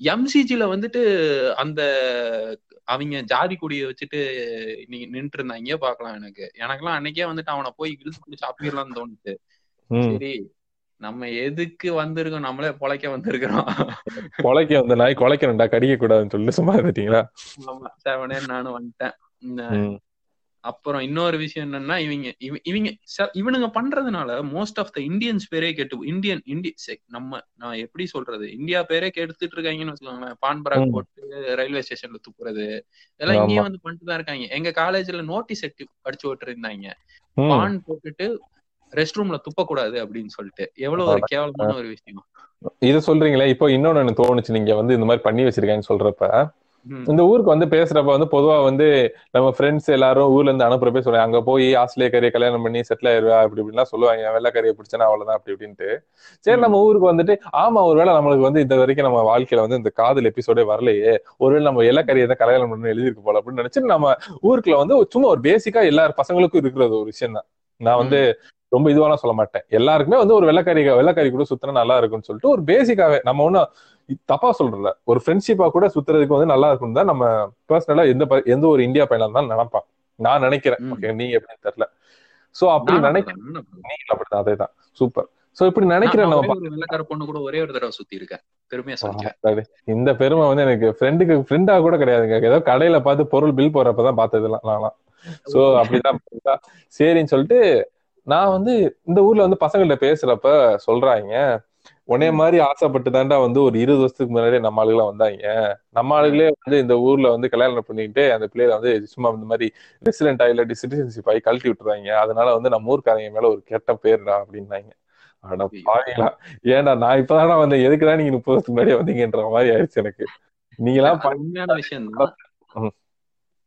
B: எம்சிஜில வந்துட்டு அந்த அவங்க ஜாதி கொடிய வச்சுட்டு நீங்க நின்று இருந்தாங்க பாக்கலாம் எனக்கு. எனக்கெல்லாம் அன்னைக்கே வந்துட்டு அவனை போய் இழுத்து பிடிச்சி அப்பிடலாம்னு தோணுச்சு. சரி நம்ம எதுக்கு வந்திருக்கோம்? நம்மளே பொழைக்க வந்திருக்கிறோம்.
A: பொழைக்க வந்த நாய் குலைக்கணும்டா கடிக்க கூடாதுன்னு சொல்லி. சும்மா
B: செவனே நானும் வந்துட்டேன். அப்புறம் இன்னொரு விஷயம் என்னன்னா இவங்க இவங்க இவனுங்க பண்றதுனால மோஸ்ட் ஆஃப் த இந்தியன்ஸ் பேரே கேட்டு இந்தியன் இந்திய நம்ம நான் எப்படி சொல்றது? இந்தியா பேரே கெடுத்துட்டு இருக்காங்கன்னு வச்சுக்கோங்களேன். பான்பராக் போட்டு ரயில்வே ஸ்டேஷன்ல துப்புறது. இதெல்லாம் இங்கேயே வந்து பண்ணிட்டு தான் இருக்காங்க. எங்க காலேஜ்ல நோட்டீஸ் அடிச்சு அடிச்சு விட்டு இருந்தாங்க பான் போட்டுட்டு ரெஸ்ட் ரூம்ல துப்பக்கூடாது அப்படின்னு சொல்லிட்டு. எவ்வளவு ஒரு கேவலமான ஒரு விஷயம்.
A: இது சொல்றீங்களே இப்போ இன்னொன்னு தோணுச்சு. நீங்க வந்து இந்த மாதிரி பண்ணி வச்சிருக்கேன்னு சொல்றப்ப இந்த ஊருக்கு வந்து பேசுறப்ப வந்து பொதுவா வந்து நம்ம ஃப்ரெண்ட்ஸ் எல்லாரும் ஊர்ல இருந்து அனுப்புறப்பே சொல்லுவாங்க அங்க போய் ஆஸ்திரேலிய கல்யாணம் பண்ணி செட்டில் ஆயிருவா அப்படி இப்படிலாம் சொல்லுவாங்க வெள்ளக்கரையை பிடிச்சனா அவ்வளவுதான் அப்படி இப்படின்ட்டு. சரி நம்ம ஊருக்கு வந்துட்டு ஆமா ஒருவேளை நம்மளுக்கு வந்து இந்த வரைக்கும் நம்ம வாழ்க்கையில வந்து இந்த காதல் எபிசோடே வரலையே ஒருவேளை நம்ம எல்லாக்கரையை தான் கல்யாணம் பண்ணி எழுதிருக்கு போல அப்படின்னு நினைச்சு நம்ம ஊருக்குள்ள வந்து சும்மா ஒரு பேசிக்கா எல்லா பசங்களுக்கும் இருக்கிறது ஒரு விஷயம் தான். நான் வந்து ரொம்ப இதுவாலாம் சொல்ல மாட்டேன். எல்லாருக்குமே வந்து ஒரு வெள்ளக்காரி வெள்ளக்காரி கூட சுத்தினா நல்லா இருக்கும்னு சொல்லிட்டு ஒரு பேசிக்காவே நம்ம ஒன்னும் தப்பா சொல்றல ஒரு ஃப்ரெண்ட்ஷிப்பா கூட சுத்துறதுக்கு வந்து நல்லா இருக்கும் தான் நம்ம பர்சனலா எந்த எந்த ஒரு இந்தியா பையனா தான் நினைப்பான். நான் நினைக்கிறேன். ஓகே நீங்க எப்படின்னு தெரியல. சோ அப்படி நினைக்கிறேன் நீங்க அப்படிதான். அதேதான். சூப்பர் சோ இப்படி நினைக்கிறேன் நம்ம
B: வெள்ளக்கார பொண்ணு கூட ஒரே ஒரு தடவை சுத்தி இருக்கேன். பெருமையா சொல்லிக்கிறேன்
A: இந்த பெருமை வந்து எனக்கு ஃப்ரெண்டுக்கு ஃப்ரெண்டா கூட கிடையாதுங்க. ஏதோ கடையில பார்த்து பொருள் பில் போடுறப்பதான் பார்த்ததுலாம் நான்லாம் சோ அப்படிதான். சரின்னு சொல்லிட்டு நான் வந்து இந்த ஊர்ல வந்து பசங்கள்ட்ட பேசுறப்ப சொல்றாங்க உன்னைய மாதிரி ஆசைப்பட்டு தாண்டா வந்து ஒரு இருபது வருஷத்துக்கு முன்னாடியே நம்ம ஆளுகளாம் வந்தாங்க. நம்ம ஆளுகளே வந்து இந்த ஊர்ல வந்து கல்யாணம் பண்ணிக்கிட்டு அந்த பிள்ளைல வந்து சும்மா இந்த மாதிரி ரெசிடென்ட் ஆகி சிட்டிசன்ஷிப் ஆகி கழட்டி விட்டுறாங்க. அதனால வந்து நம்ம ஊர்க்காரங்க மேல ஒரு கெட்ட பேருடா அப்படின்னாங்க. அட பாவீங்களா ஏன்டா நான் இப்பதானா வந்து எதுக்குதான் நீங்க முப்பது வருஷத்துக்கு முன்னாடியே வந்தீங்கன்ற மாதிரி ஆயிடுச்சு எனக்கு. நீங்க எல்லாம்
B: விஷயம்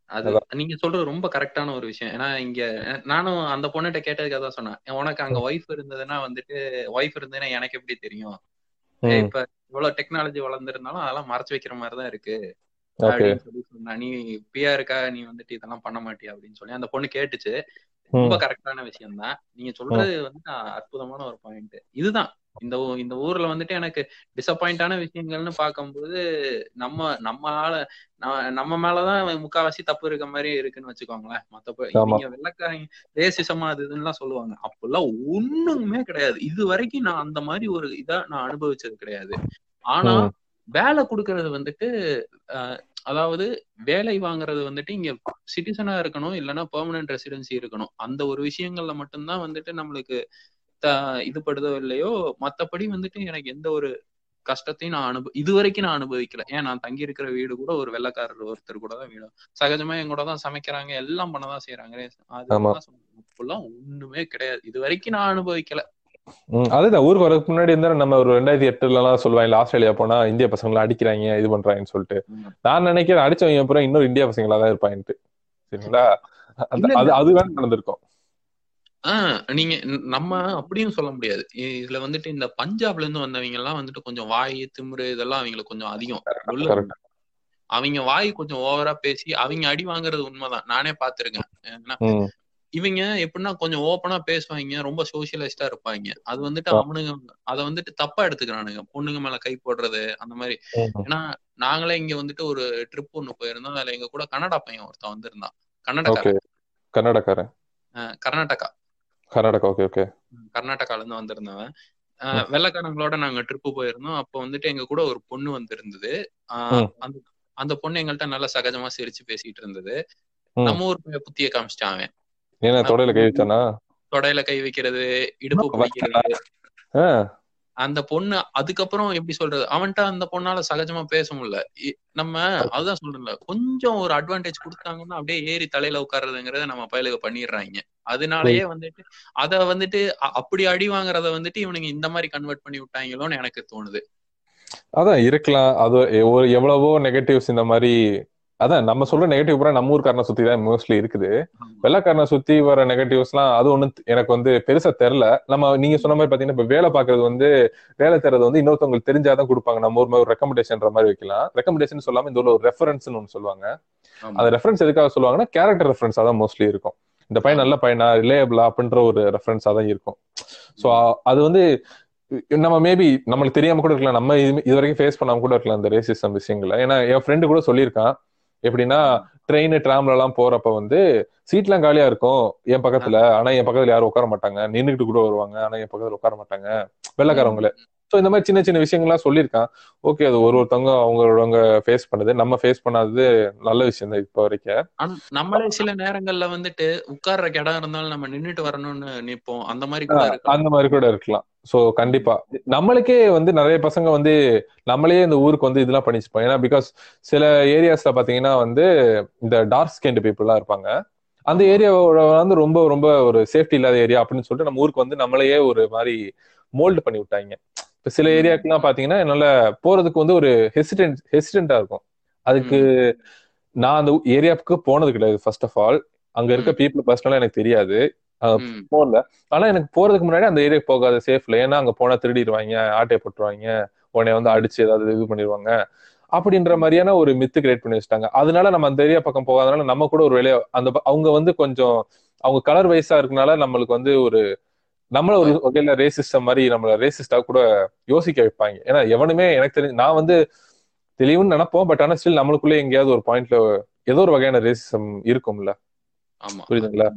B: அது நீங்க சொல்றது ரொம்ப கரெக்டான ஒரு விஷயம். ஏன்னா இங்க நானும் அந்த பொண்ணுகிட்ட கேட்டதுக்காக தான் சொன்னேன். உனக்கு அங்க ஒய்ஃப் இருந்ததுன்னா வந்துட்டு ஒய்ஃப் இருந்ததுன்னா எனக்கு எப்படி தெரியும்? இப்ப இவ்வளவு டெக்னாலஜி வளர்ந்துருந்தாலும் அதெல்லாம் மறைச்சு வைக்கிற மாதிரிதான் இருக்கு. அப்படின்னு சொல்லி சொன்னா நீ பியா இருக்கா நீ வந்துட்டு இதெல்லாம் பண்ண மாட்டியா? அப்படின்னு சொல்லி அந்த பொண்ணு கேட்டுச்சு. ரொம்ப கரெக்டான விஷயம் தான் நீங்க சொல்றது வந்து அற்புதமான ஒரு பாயிண்ட் இதுதான். இந்த இந்த ஊர்ல வந்துட்டு எனக்கு டிசப்பாயிண்டான விஷயங்கள்னு பார்க்கும்போது நம்ம நம்ம ஆள நம்ம மேலதான் முக்காவாசி தப்பு இருக்க மாதிரி இருக்குன்னு வச்சுக்கோங்களேன். மத்தப்ப நீங்க வெள்ளக்காரங்க ரேசிசமா அது இதுன்னு சொல்லுவாங்க. அப்பெல்லாம் ஒண்ணுமே கிடையாது. இது வரைக்கும் நான் அந்த மாதிரி ஒரு இதா நான் அனுபவிச்சது கிடையாது. ஆனா வேலை கொடுக்கறது வந்துட்டு அதாவது வேலை வாங்குறது வந்துட்டு இங்க சிட்டிசனா இருக்கணும் இல்லைன்னா பெர்மனன்ட் ரெசிடென்சி இருக்கணும். அந்த ஒரு விஷயங்கள்ல மட்டும்தான் வந்துட்டு நம்மளுக்கு இது படுதோ இல்லையோ மத்தபடி வந்துட்டு எனக்கு எந்த ஒரு கஷ்டத்தையும் நான் அனுபவ இது வரைக்கும் நான் அனுபவிக்கல. ஏன் நான் தங்கி இருக்கிற வீடு கூட ஒரு வெள்ளக்காரர் ஒருத்தர் கூட தான் வீடு சகஜமா என் கூட தான் சமைக்கிறாங்க எல்லாம் பண்ணதான் செய்யறாங்க அதெல்லாம் ஒண்ணுமே கிடையாது. இது வரைக்கும் நான் அனுபவிக்கல.
A: அதுதான். ஊருக்கு வரதுக்கு முன்னாடி இருந்தா நம்ம ஒரு ரெண்டாயிரத்தி எட்டுல எல்லாம் சொல்லுவாங்க ஆஸ்திரேலியா போனா இந்திய பசங்க எல்லாம் அடிக்கிறாங்க இது பண்றாங்கன்னு சொல்லிட்டு. நான் நினைக்கிறேன் அடிச்சவங்க அப்புறம் இன்னொரு இந்தியா பசங்களா தான் இருப்பாங்கன்ட்டு. சரிங்களா? அது அதுதான் நடந்திருக்கும்.
B: ஆஹ் நீங்க நம்ம அப்படியும் சொல்ல முடியாது. இதுல வந்துட்டு இந்த பஞ்சாப்ல இருந்து வந்தவங்க எல்லாம் வந்துட்டு கொஞ்சம் வாய் திமுரு இதெல்லாம் அவங்களுக்கு கொஞ்சம் அதிகம். அவங்க வாய் கொஞ்சம் ஓவரா பேசி அவங்க அடி வாங்குறது உண்மைதான். நானே பாத்திருக்கேன். இவங்க எப்படின்னா கொஞ்சம் ஓப்பனா பேசுவாங்க ரொம்ப சோசியலைஸ்டா இருப்பாங்க. அது வந்துட்டு அவனுங்க அத வந்துட்டு தப்பா எடுத்துக்கிறானுங்க. பொண்ணுங்க மேல கை போடுறது அந்த மாதிரி. ஏன்னா நாங்களே இங்க வந்துட்டு ஒரு ட்ரிப் ஒண்ணு போயிருந்தோம். அதுல எங்க கூட கன்னடா பையன் ஒருத்தன் வந்திருந்தான். கன்னடக்காரன்.
A: கன்னடக்காரன்.
B: கர்நாடகா.
A: கர்நாடகா ஓகே ஓகே
B: கர்நாடகால இருந்து வந்திருந்தவன் வெள்ளக்காரங்களோட நாங்க ட்ரிப்பு போயிருந்தோம். அப்போ வந்துட்டு எங்க கூட ஒரு பொண்ணு வந்திருந்தது. அந்த அந்த பொண்ணு எங்கள்கிட்ட நல்லா சகஜமா சிரிச்சு பேசிட்டு இருந்தது நம்ம ஊர் புத்திய காமிச்சிட்டான்
A: ஏன்னா தொடையில கை வச்சானா?
B: தொடையில கை வைக்கிறது இடுப்பு பிடிக்கிறது. அந்த பொண்ணு அதுக்கப்புறம் எப்படி சொல்றது? அவன்கிட்ட அந்த பொண்ணால சகஜமா பேச முடியல. நம்ம அதுதான் சொல்றேன்ல. கொஞ்சம் ஒரு அட்வான்டேஜ் கொடுத்தாங்கன்னா அப்படியே ஏறி தலையில உட்கார்றதுங்கிறத நம்ம பயலுக பண்ணிடுறாங்க. அதனாலயே வந்துட்டு அத வந்துட்டு அப்படி அடி வாங்குறத வந்துட்டு இவனுங்க இந்த மாதிரி கன்வெர்ட் பண்ணி விட்டாங்களோன்னு எனக்கு தோணுது.
A: அதான் இருக்கலாம். அது எவ்வளவோ நெகட்டிவ்ஸ் இந்த மாதிரி அதான் நம்ம சொல்ற நெகட்டிவ் பூரா நம்ம ஊர்க்காரனை சுத்தி தான் மோஸ்ட்லி இருக்குது. வெள்ளக்காரனை சுத்தி வர நெகட்டிவ்ஸ் எல்லாம் அது ஒண்ணு எனக்கு வந்து பெருசா தெரில நம்ம நீங்க சொன்ன மாதிரி பாத்தீங்கன்னா இப்ப வேலை பாக்குறது வந்து வேலை தரது வந்து இன்னொருத்தவங்களுக்கு தெரிஞ்சாதான் கொடுப்பாங்க. நம்ம ஊர் ஒரு ரெக்கமெண்டேஷன் மாதிரி வைக்கலாம். ரெக்கமெண்டேஷன் சொல்லாம இந்த ஒரு ரெஃபரன்ஸ் ஒன்னு சொல்லுவாங்க. அந்த ரெஃபரன்ஸ் எதுக்காக சொல்லுவாங்கன்னா கேரக்டர் ரெஃபரன்ஸா தான் மோஸ்ட்லி இருக்கும். இந்த பையன் நல்ல பையனா ரிலேயபிளா அப்படின்ற ஒரு ரெஃபரன்ஸா தான் இருக்கும். ஸோ அது வந்து நம்ம மேபி நம்மளுக்கு தெரியாம கூட இருக்கலாம். நம்ம இது வரைக்கும் ஃபேஸ் பண்ணாம கூட இருக்கலாம் அந்த ரேசிசம் விஷயங்கள. ஏன்னா என் ஃப்ரெண்டு கூட சொல்லியிருக்கான். எப்படின்னா ட்ரெயின் ட்ராம்ல எல்லாம் போறப்ப வந்து சீட் எல்லாம் காலியா இருக்கும் என் பக்கத்துல. ஆனா என் பக்கத்துல யாரும் உட்கார மாட்டாங்க. நின்றுட்டு கூட வருவாங்க. ஆனா என் பக்கத்துல உட்கார மாட்டாங்க. வெள்ளக்காரவங்களே. சோ இந்த மாதிரி சின்ன சின்ன விஷயங்கள்லாம் சொல்லியிருக்கான். ஓகே அது ஒரு ஒருத்தவங்க அவங்களோட ஃபேஸ் பண்ணது. நம்ம ஃபேஸ் பண்ணாதது நல்ல விஷயம் தான் இப்ப வரைக்கும்.
B: நம்மளே சில நேரங்கள்ல வந்துட்டு உட்கார்ற இடம் இருந்தாலும் நம்ம நின்னுட்டு வரணும்னு நிப்போம் அந்த மாதிரி கூட
A: அந்த மாதிரி கூட இருக்கலாம். சோ கண்டிப்பா. நம்மளுக்கே வந்து நிறைய பசங்க வந்து நம்மளே இந்த ஊருக்கு வந்து இதெல்லாம் பண்ணிச்சுப்போம் ஏன்னா பிகாஸ் சில ஏரியாஸ்ல பாத்தீங்கன்னா வந்து இந்த டார்க் ஸ்கின்டு பீப்புள் இருப்பாங்க. அந்த ஏரியாவோட வந்து ரொம்ப ரொம்ப ஒரு சேஃப்டி இல்லாத ஏரியா அப்படின்னு சொல்லிட்டு நம்ம ஊருக்கு வந்து நம்மளையே ஒரு மாதிரி மோல்டு பண்ணி விட்டாங்க. இப்ப சில ஏரியாக்கெல்லாம் பாத்தீங்கன்னா என்னால போறதுக்கு வந்து ஒரு ஹெசிடென்ட் ஹெசிடென்டா இருக்கும். அதுக்கு நான் அந்த ஏரியாவுக்கு போனது கிடையாது ஃபர்ஸ்ட் ஆஃப் ஆல் அங்க இருக்க பீப்புள் பர்சனலா எனக்கு தெரியாது. போகல. ஆனா எனக்கு போறதுக்கு முன்னாடி அந்த ஏரியாக்கு போகாத சேஃப்ல ஏன்னா அங்க போனா திருடிடுவாங்க ஆட்டையை போட்டுருவாங்க உடனே வந்து அடிச்சு ஏதாவது இது பண்ணிடுவாங்க அப்படின்ற மாதிரியான ஒரு மித்து கிரியேட் பண்ணி வச்சுட்டாங்க. அதனால நம்ம அந்த ஏரியா பக்கம் போகாதனால நம்ம கூட ஒரு வேலையை அந்த அவங்க வந்து கொஞ்சம் அவங்க கலர் வைஸா இருக்கனால நம்மளுக்கு வந்து ஒரு நம்மள ஒரு வகையில ரேசிஸ்டம் மாதிரி நம்மள ரேசிஸ்டா கூட யோசிக்க வைப்பாங்க. ஏன்னா எவனுமே எனக்கு தெரிஞ்சு நான் வந்து தெளிவுன்னு நினைப்போம். பட் ஆனா ஸ்டில் நம்மளுக்குள்ள எங்கேயாவது ஒரு பாயிண்ட்ல ஏதோ ஒரு வகையான ரேசிசம் இருக்கும்ல. புரியுதுங்களா?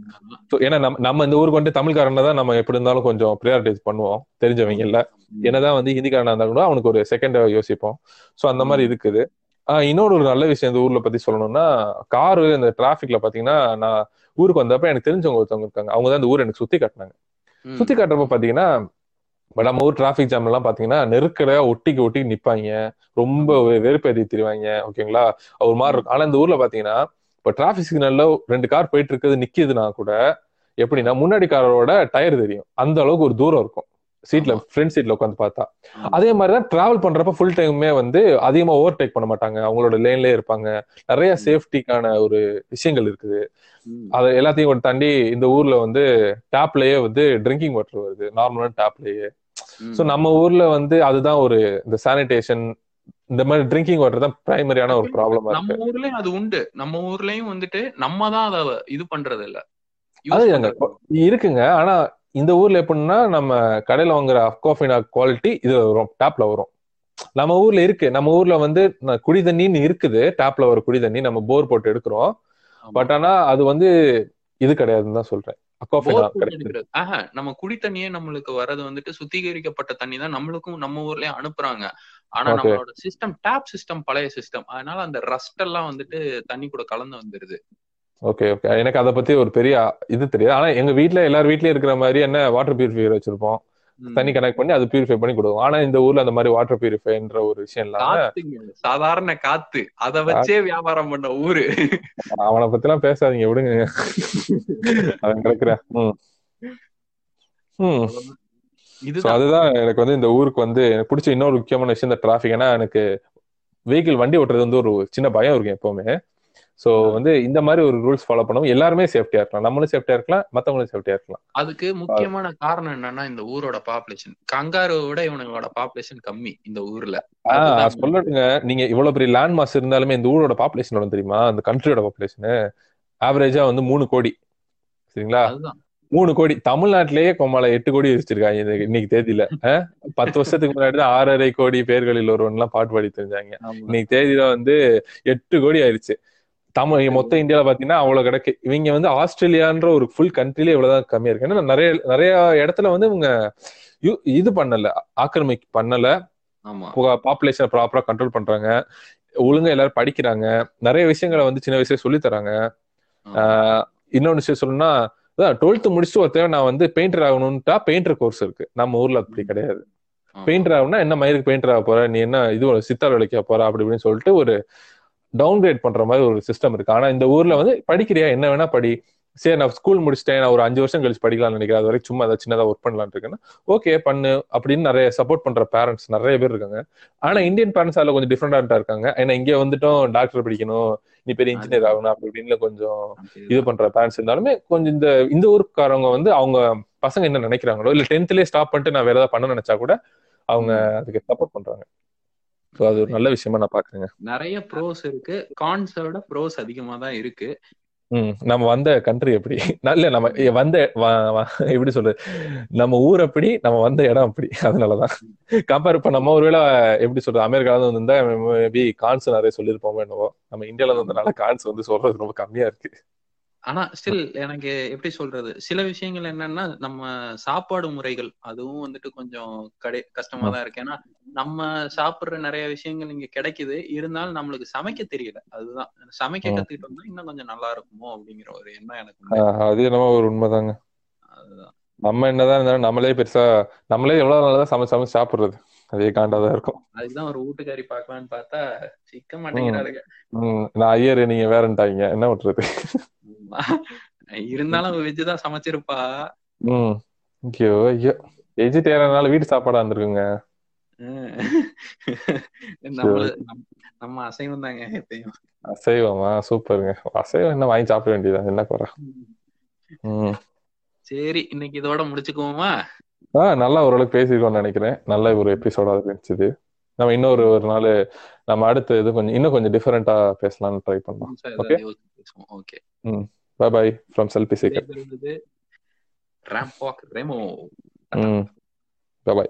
A: ஏன்னா நம்ம நம்ம இந்த ஊருக்கு வந்து தமிழ்காரனை தான் நம்ம எப்படி இருந்தாலும் கொஞ்சம் ப்ரியாரிட்டைஸ் பண்ணுவோம். தெரிஞ்சவங்க இல்ல என்னதான் வந்து ஹிந்திக்காரனா இருந்தா கூட அவனுக்கு ஒரு செகண்ட் யோசிப்போம். சோ அந்த மாதிரி இருக்குது. ஆஹ் இன்னொரு ஒரு நல்ல விஷயம் இந்த ஊர்ல பத்தி சொல்லணும்னா காரு இந்த டிராபிக்ல பாத்தீங்கன்னா நான் ஊருக்கு வந்தப்ப எனக்கு தெரிஞ்சவங்க ஒருத்தவங்க இருக்காங்க. அவங்க தான் இந்த ஊர் எனக்கு சுத்தி காட்டினாங்க. சுத்தி காட்டுறப்ப பாத்தீங்கன்னா நம்ம ஊர் டிராபிக் ஜாம் எல்லாம் பாத்தீங்கன்னா நெருக்கடியா ஒட்டிக்கு ஒட்டிக்கு நிப்பாங்க. ரொம்ப வெறுப்பேறி திரிவாங்க. ஓகேங்களா? ஒரு மாதிரி இருக்கும். ஆனா இந்த ஊர்ல பாத்தீங்கன்னா இப்ப டிராபிக் சிக்னல்ல ரெண்டு கார் போயிட்டு இருக்குது நிக்குதுன்னா கூட எப்படின்னா முன்னாடி காரோட டயர் தெரியும். அந்த அளவுக்கு ஒரு தூரம் இருக்கும். சீட்ல ஃப்ரண்ட் சீட்ல உட்காந்து பார்த்தா. அதே மாதிரிதான் டிராவல் பண்றப்ப ஃபுல் டைமுமே வந்து அதிகமா ஓவர் டேக் பண்ண மாட்டாங்க. அவங்களோட லேன்லயே இருப்பாங்க. நிறைய சேஃப்டிக்கான ஒரு விஷயங்கள் இருக்குது. அதை எல்லாத்தையும் கூட தாண்டி இந்த ஊர்ல வந்து டேப்லயே வந்து ட்ரிங்கிங் வாட்டர் வருது. நார்மலான டேப்லயே சோ நம்ம ஊர்ல வந்து அதுதான் ஒரு இந்த சானிடேஷன் இந்த மாதிரி ட்ரிங்கிங் வாட்டர் தான் பிரைமரியான ஒரு ப்ராப்ளம்
B: நம்ம ஊர்லயும் அது உண்டு. நம்ம ஊர்லயும் வந்துட்டு நம்ம தான் அதை இது பண்றது இல்ல
A: அது இருக்குங்க. ஆனா இந்த ஊர்ல எப்படின்னா நம்ம கடையில வாங்குற அப்காஃபினா குவாலிட்டி இது வரும். டேப்ல வரும். நம்ம ஊர்ல இருக்கு. நம்ம ஊர்ல வந்து குடி தண்ணின்னு இருக்குது. டேப்ல வர குடி தண்ணி நம்ம போர் போட்டு எடுக்கிறோம். பட் ஆனா அது வந்து இது கிடையாதுன்னு தான் சொல்றேன்.
B: நம்ம குடி தண்ணியே நம்மளுக்கு வர்றது வந்துட்டு சுத்திகரிக்கப்பட்ட தண்ணி தான் நம்மளுக்கும் நம்ம ஊர்லயே அனுப்புறாங்க. ஆனா நம்மளோட சிஸ்டம் டேப் சிஸ்டம் பழைய சிஸ்டம் அதனால அந்த ரஸ்ட் எல்லாம் வந்துட்டு தண்ணி கூட கலந்து வந்துருது.
A: Okay okay. எனக்கு அதை பத்தி ஒரு பெரிய இது தெரியாது. ஆனா எங்க வீட்டுல எல்லார் வீட்லயும் இருக்கிற மாதிரி என்ன வாட்டர் பியூரிஃபையர் வச்சிருப்போம். தண்ணி கனெக்ட் பண்ணி அது பியூரிஃபை பண்ணி கொடுக்கும். ஆனா இந்த ஊர்ல அந்த மாதிரி வாட்டர் பியூரிஃபைன்ற ஒரு விஷயம் இல்லாம
B: சாதாரண காத்து. அத வச்சே வியாபாரம் பண்ண ஊரு.
A: அவனை பத்தி எல்லாம் பேசாதீங்க விடுங்க. அவன் கிடைக்கிறேன் அதுதான் எனக்கு வந்து இந்த ஊருக்கு வந்து எனக்கு பிடிச்ச இன்னொரு முக்கியமான விஷயம் இந்த டிராபிக் ஏன்னா எனக்கு வெஹிக்கிள் வண்டி ஓட்டுறது வந்து ஒரு சின்ன பயம் இருக்கும் எப்பவுமே. சோ வந்து இந்த மாதிரி ஒரு ரூல்ஸ் ஃபாலோ பண்ணவும் எல்லாருமே சேஃப்டியா இருக்கலாம். நம்மளும் சேஃப்டியா இருக்கலாம் மத்தவங்களும் சேஃப்டியா இருக்கலாம்.
B: அதுக்கு முக்கியமான காரணம் என்னன்னா இந்த ஊரோட பாப்புலேஷன் கங்காருவை விட இவனுங்களோட பாப்புலேஷன் கம்மி இந்த ஊர்ல.
A: ஆஹ் சொல்லட்டுங்க. நீங்க இவ்வளவு பெரிய லேண்ட் மாஸ் இருந்தாலுமே இந்த ஊரோட பாப்புலேஷன் தெரியுமா? அந்த கண்ட்ரியோட பாப்புலேஷன் ஆவரேஜா வந்து மூணு கோடி. சரிங்களா? மூணு கோடி. தமிழ்நாட்டிலேயே கொம்மால எட்டு கோடி வச்சிருக்காங்க இன்னைக்கு தேதியில. பத்து வருஷத்துக்கு முன்னாடி தான் ஆறரை கோடி பேர்களில் ஒருவன் எல்லாம் பாட்டு பாடி தெரிஞ்சாங்க இன்னைக்கு தேதியில வந்து எட்டு கோடி ஆயிடுச்சு தமிழ் மொத்த இந்தியாவில பாத்தீங்கன்னா அவ்வளவு கிடக்கு. இவங்க வந்து ஆஸ்திரேலியான்ற ஒரு ஃபுல் கண்ட்ரிலே இவ்வளவுதான் கம்மியா இருக்கு. ஏன்னா நிறைய நிறைய இடத்துல வந்து இவங்க இது பண்ணல. ஆக்கிரமிக்கு பண்ணல. பாப்புலேஷன் ப்ராப்பரா கண்ட்ரோல் பண்றாங்க. ஒழுங்கா எல்லாரும் படிக்கிறாங்க. நிறைய விஷயங்களை வந்து சின்ன வயசுல சொல்லி தராங்க. இன்னொன்னு விஷயம் சொல்லணும்னா டுவெல்த் முடிச்சுட்டு ஒருத்தர் நான் வந்து பெயிண்டர் ஆகணும்ட்டா பெயிண்டர் கோர்ஸ் இருக்கு. நம்ம ஊர்ல அப்படி கிடையாது. பெயிண்டர் ஆகணும்னா என்ன மயிருக்கு பெயிண்டர் ஆக போற? நீ என்ன இது சித்தார் வேலைக்கு போற? அப்படி இப்படின்னு சொல்லிட்டு ஒரு டவுன்கிரேட் பண்ற மாதிரி ஒரு சிஸ்டம் இருக்கு. ஆனா இந்த ஊர்ல வந்து படிக்கிறியா? என்ன வேணா படி. சரி நான் ஸ்கூல் முடிச்சிட்டேன். நான் ஒரு அஞ்சு வருஷம் கழிச்சு படிக்கலாம்னு நினைக்கிறேன். அது வரைக்கும் சும்மா ஏதாவது சின்னதா ஒர்க் பண்ணலாம்னு இருக்கேன்னா ஓகே பண்ணு அப்படின்னு நிறைய சப்போர்ட் பண்ற பேரண்ட்ஸ் நிறைய பேர் இருக்காங்க. ஆனா இந்தியன் பேரண்ட்ஸ் அதுல கொஞ்சம் டிஃப்ரெண்டா இருக்காங்க. ஏன்னா இங்க வந்துட்டும் டாக்டர் படிக்கணும் நீ பெரிய இன்ஜினியர் ஆகணும் அப்படி இப்படின்னு கொஞ்சம் இது பண்ற பேரண்ட்ஸ் இருந்தாலுமே கொஞ்சம் இந்த இந்த ஊருக்காரவங்க வந்து அவங்க பசங்க என்ன நினைக்கிறாங்களோ இல்ல டென்த்லயே ஸ்டாப் பண்ணிட்டு நான் வேற ஏதாவது பண்ண நினைச்சா கூட அவங்க அதுக்கு சப்போர்ட் பண்றாங்க. அது ஒரு நல்ல விஷயமா நான் பாக்குறேங்க
B: நிறைய ப்ரோஸ் இருக்கு. கான்ஸோட ப்ரோஸ் அதிகமா தான் இருக்கு.
A: நம்ம வந்த கண்ட்ரி எப்படி? நல்ல நம்ம வந்த எப்படி சொல்றது? நம்ம ஊர் அப்படி நம்ம வந்த இடம் அப்படி அதனாலதான். கம்பேர் இப்ப நம்ம ஒருவேளை எப்படி சொல்றது? அமெரிக்கால இருந்து வந்தா மேபி கான்ஸ் நிறைய சொல்லியிருப்போமோ என்னவோ. நம்ம இந்தியால இருந்து வந்தனால கான்ஸ் வந்து சொல்றது ரொம்ப கம்மியா இருக்கு.
B: ஆனா ஸ்டில் எனக்கு எப்படி சொல்றது? சில விஷயங்கள் என்னன்னா நம்ம சாப்பாடு முறைகள் அதுவும் வந்துட்டு கொஞ்சம் கடை கஷ்டமா தான் இருக்கு. ஏன்னா நம்ம சாப்பிடுற நிறைய விஷயங்கள் இங்க கிடைக்குது. இருந்தாலும் நம்மளுக்கு சமைக்க தெரியல. அதுதான். சமைக்க கத்துக்கிட்டு வந்தா இன்னும் கொஞ்சம் நல்லா இருக்குமோ அப்படிங்கிற ஒரு எண்ணம் எனக்கு
A: அது என்னமோ ஒரு உண்மைதாங்க.
B: அதுதான்.
A: நம்ம என்னதான் இருந்தாலும் நம்மளே பெருசா நம்மளே எவ்வளவு நாளதான் சமைச்சு சமைச்சு சாப்பிடுறது? அதே காண்டாதான் இருக்கும்.
B: அதுதான் ஒரு வீட்டுக்காரி பாக்கலான்னு பார்த்தா சிக்க மாட்டேங்கிறாருங்க
A: நான் ஐயர் நீங்க வேறன்ட்டாங்க. என்ன விட்டுறது
B: இருந்தாலும் வெஜ் தான் சமைச்சிருப்பா.
A: ம். ஐயோ ஐயோ. வெஜிடேரியனால வீட்டு சாப்பாடா இருந்திருக்குங்க.
B: நம்ம அசைவம் தாங்க எப்பயும்.
A: அசைவமா? சூப்பருங்க. அசைவம் என்ன வாங்கி சாப்பிட வேண்டியதா என்ன குறை?
B: சரி இன்னைக்கு இதோட முடிச்சுக்குவோமா?
A: ஆஹ் நல்லா ஓரளவுக்கு பேசிருக்கோம்னு நினைக்கிறேன். நல்ல ஒரு எபிசோடா இருந்துச்சு. நம்ம இன்னொரு ஒரு நாள் நம்ம அடுத்த இது கொஞ்சம் இன்னும் கொஞ்சம் டிஃபரெண்டா பேசலாம்னு ட்ரை பண்ணலாம் ஓகே
B: ஓகே
A: ம். Bye bye from selfie seeker
B: Rambagh ரெமோ
A: பை பை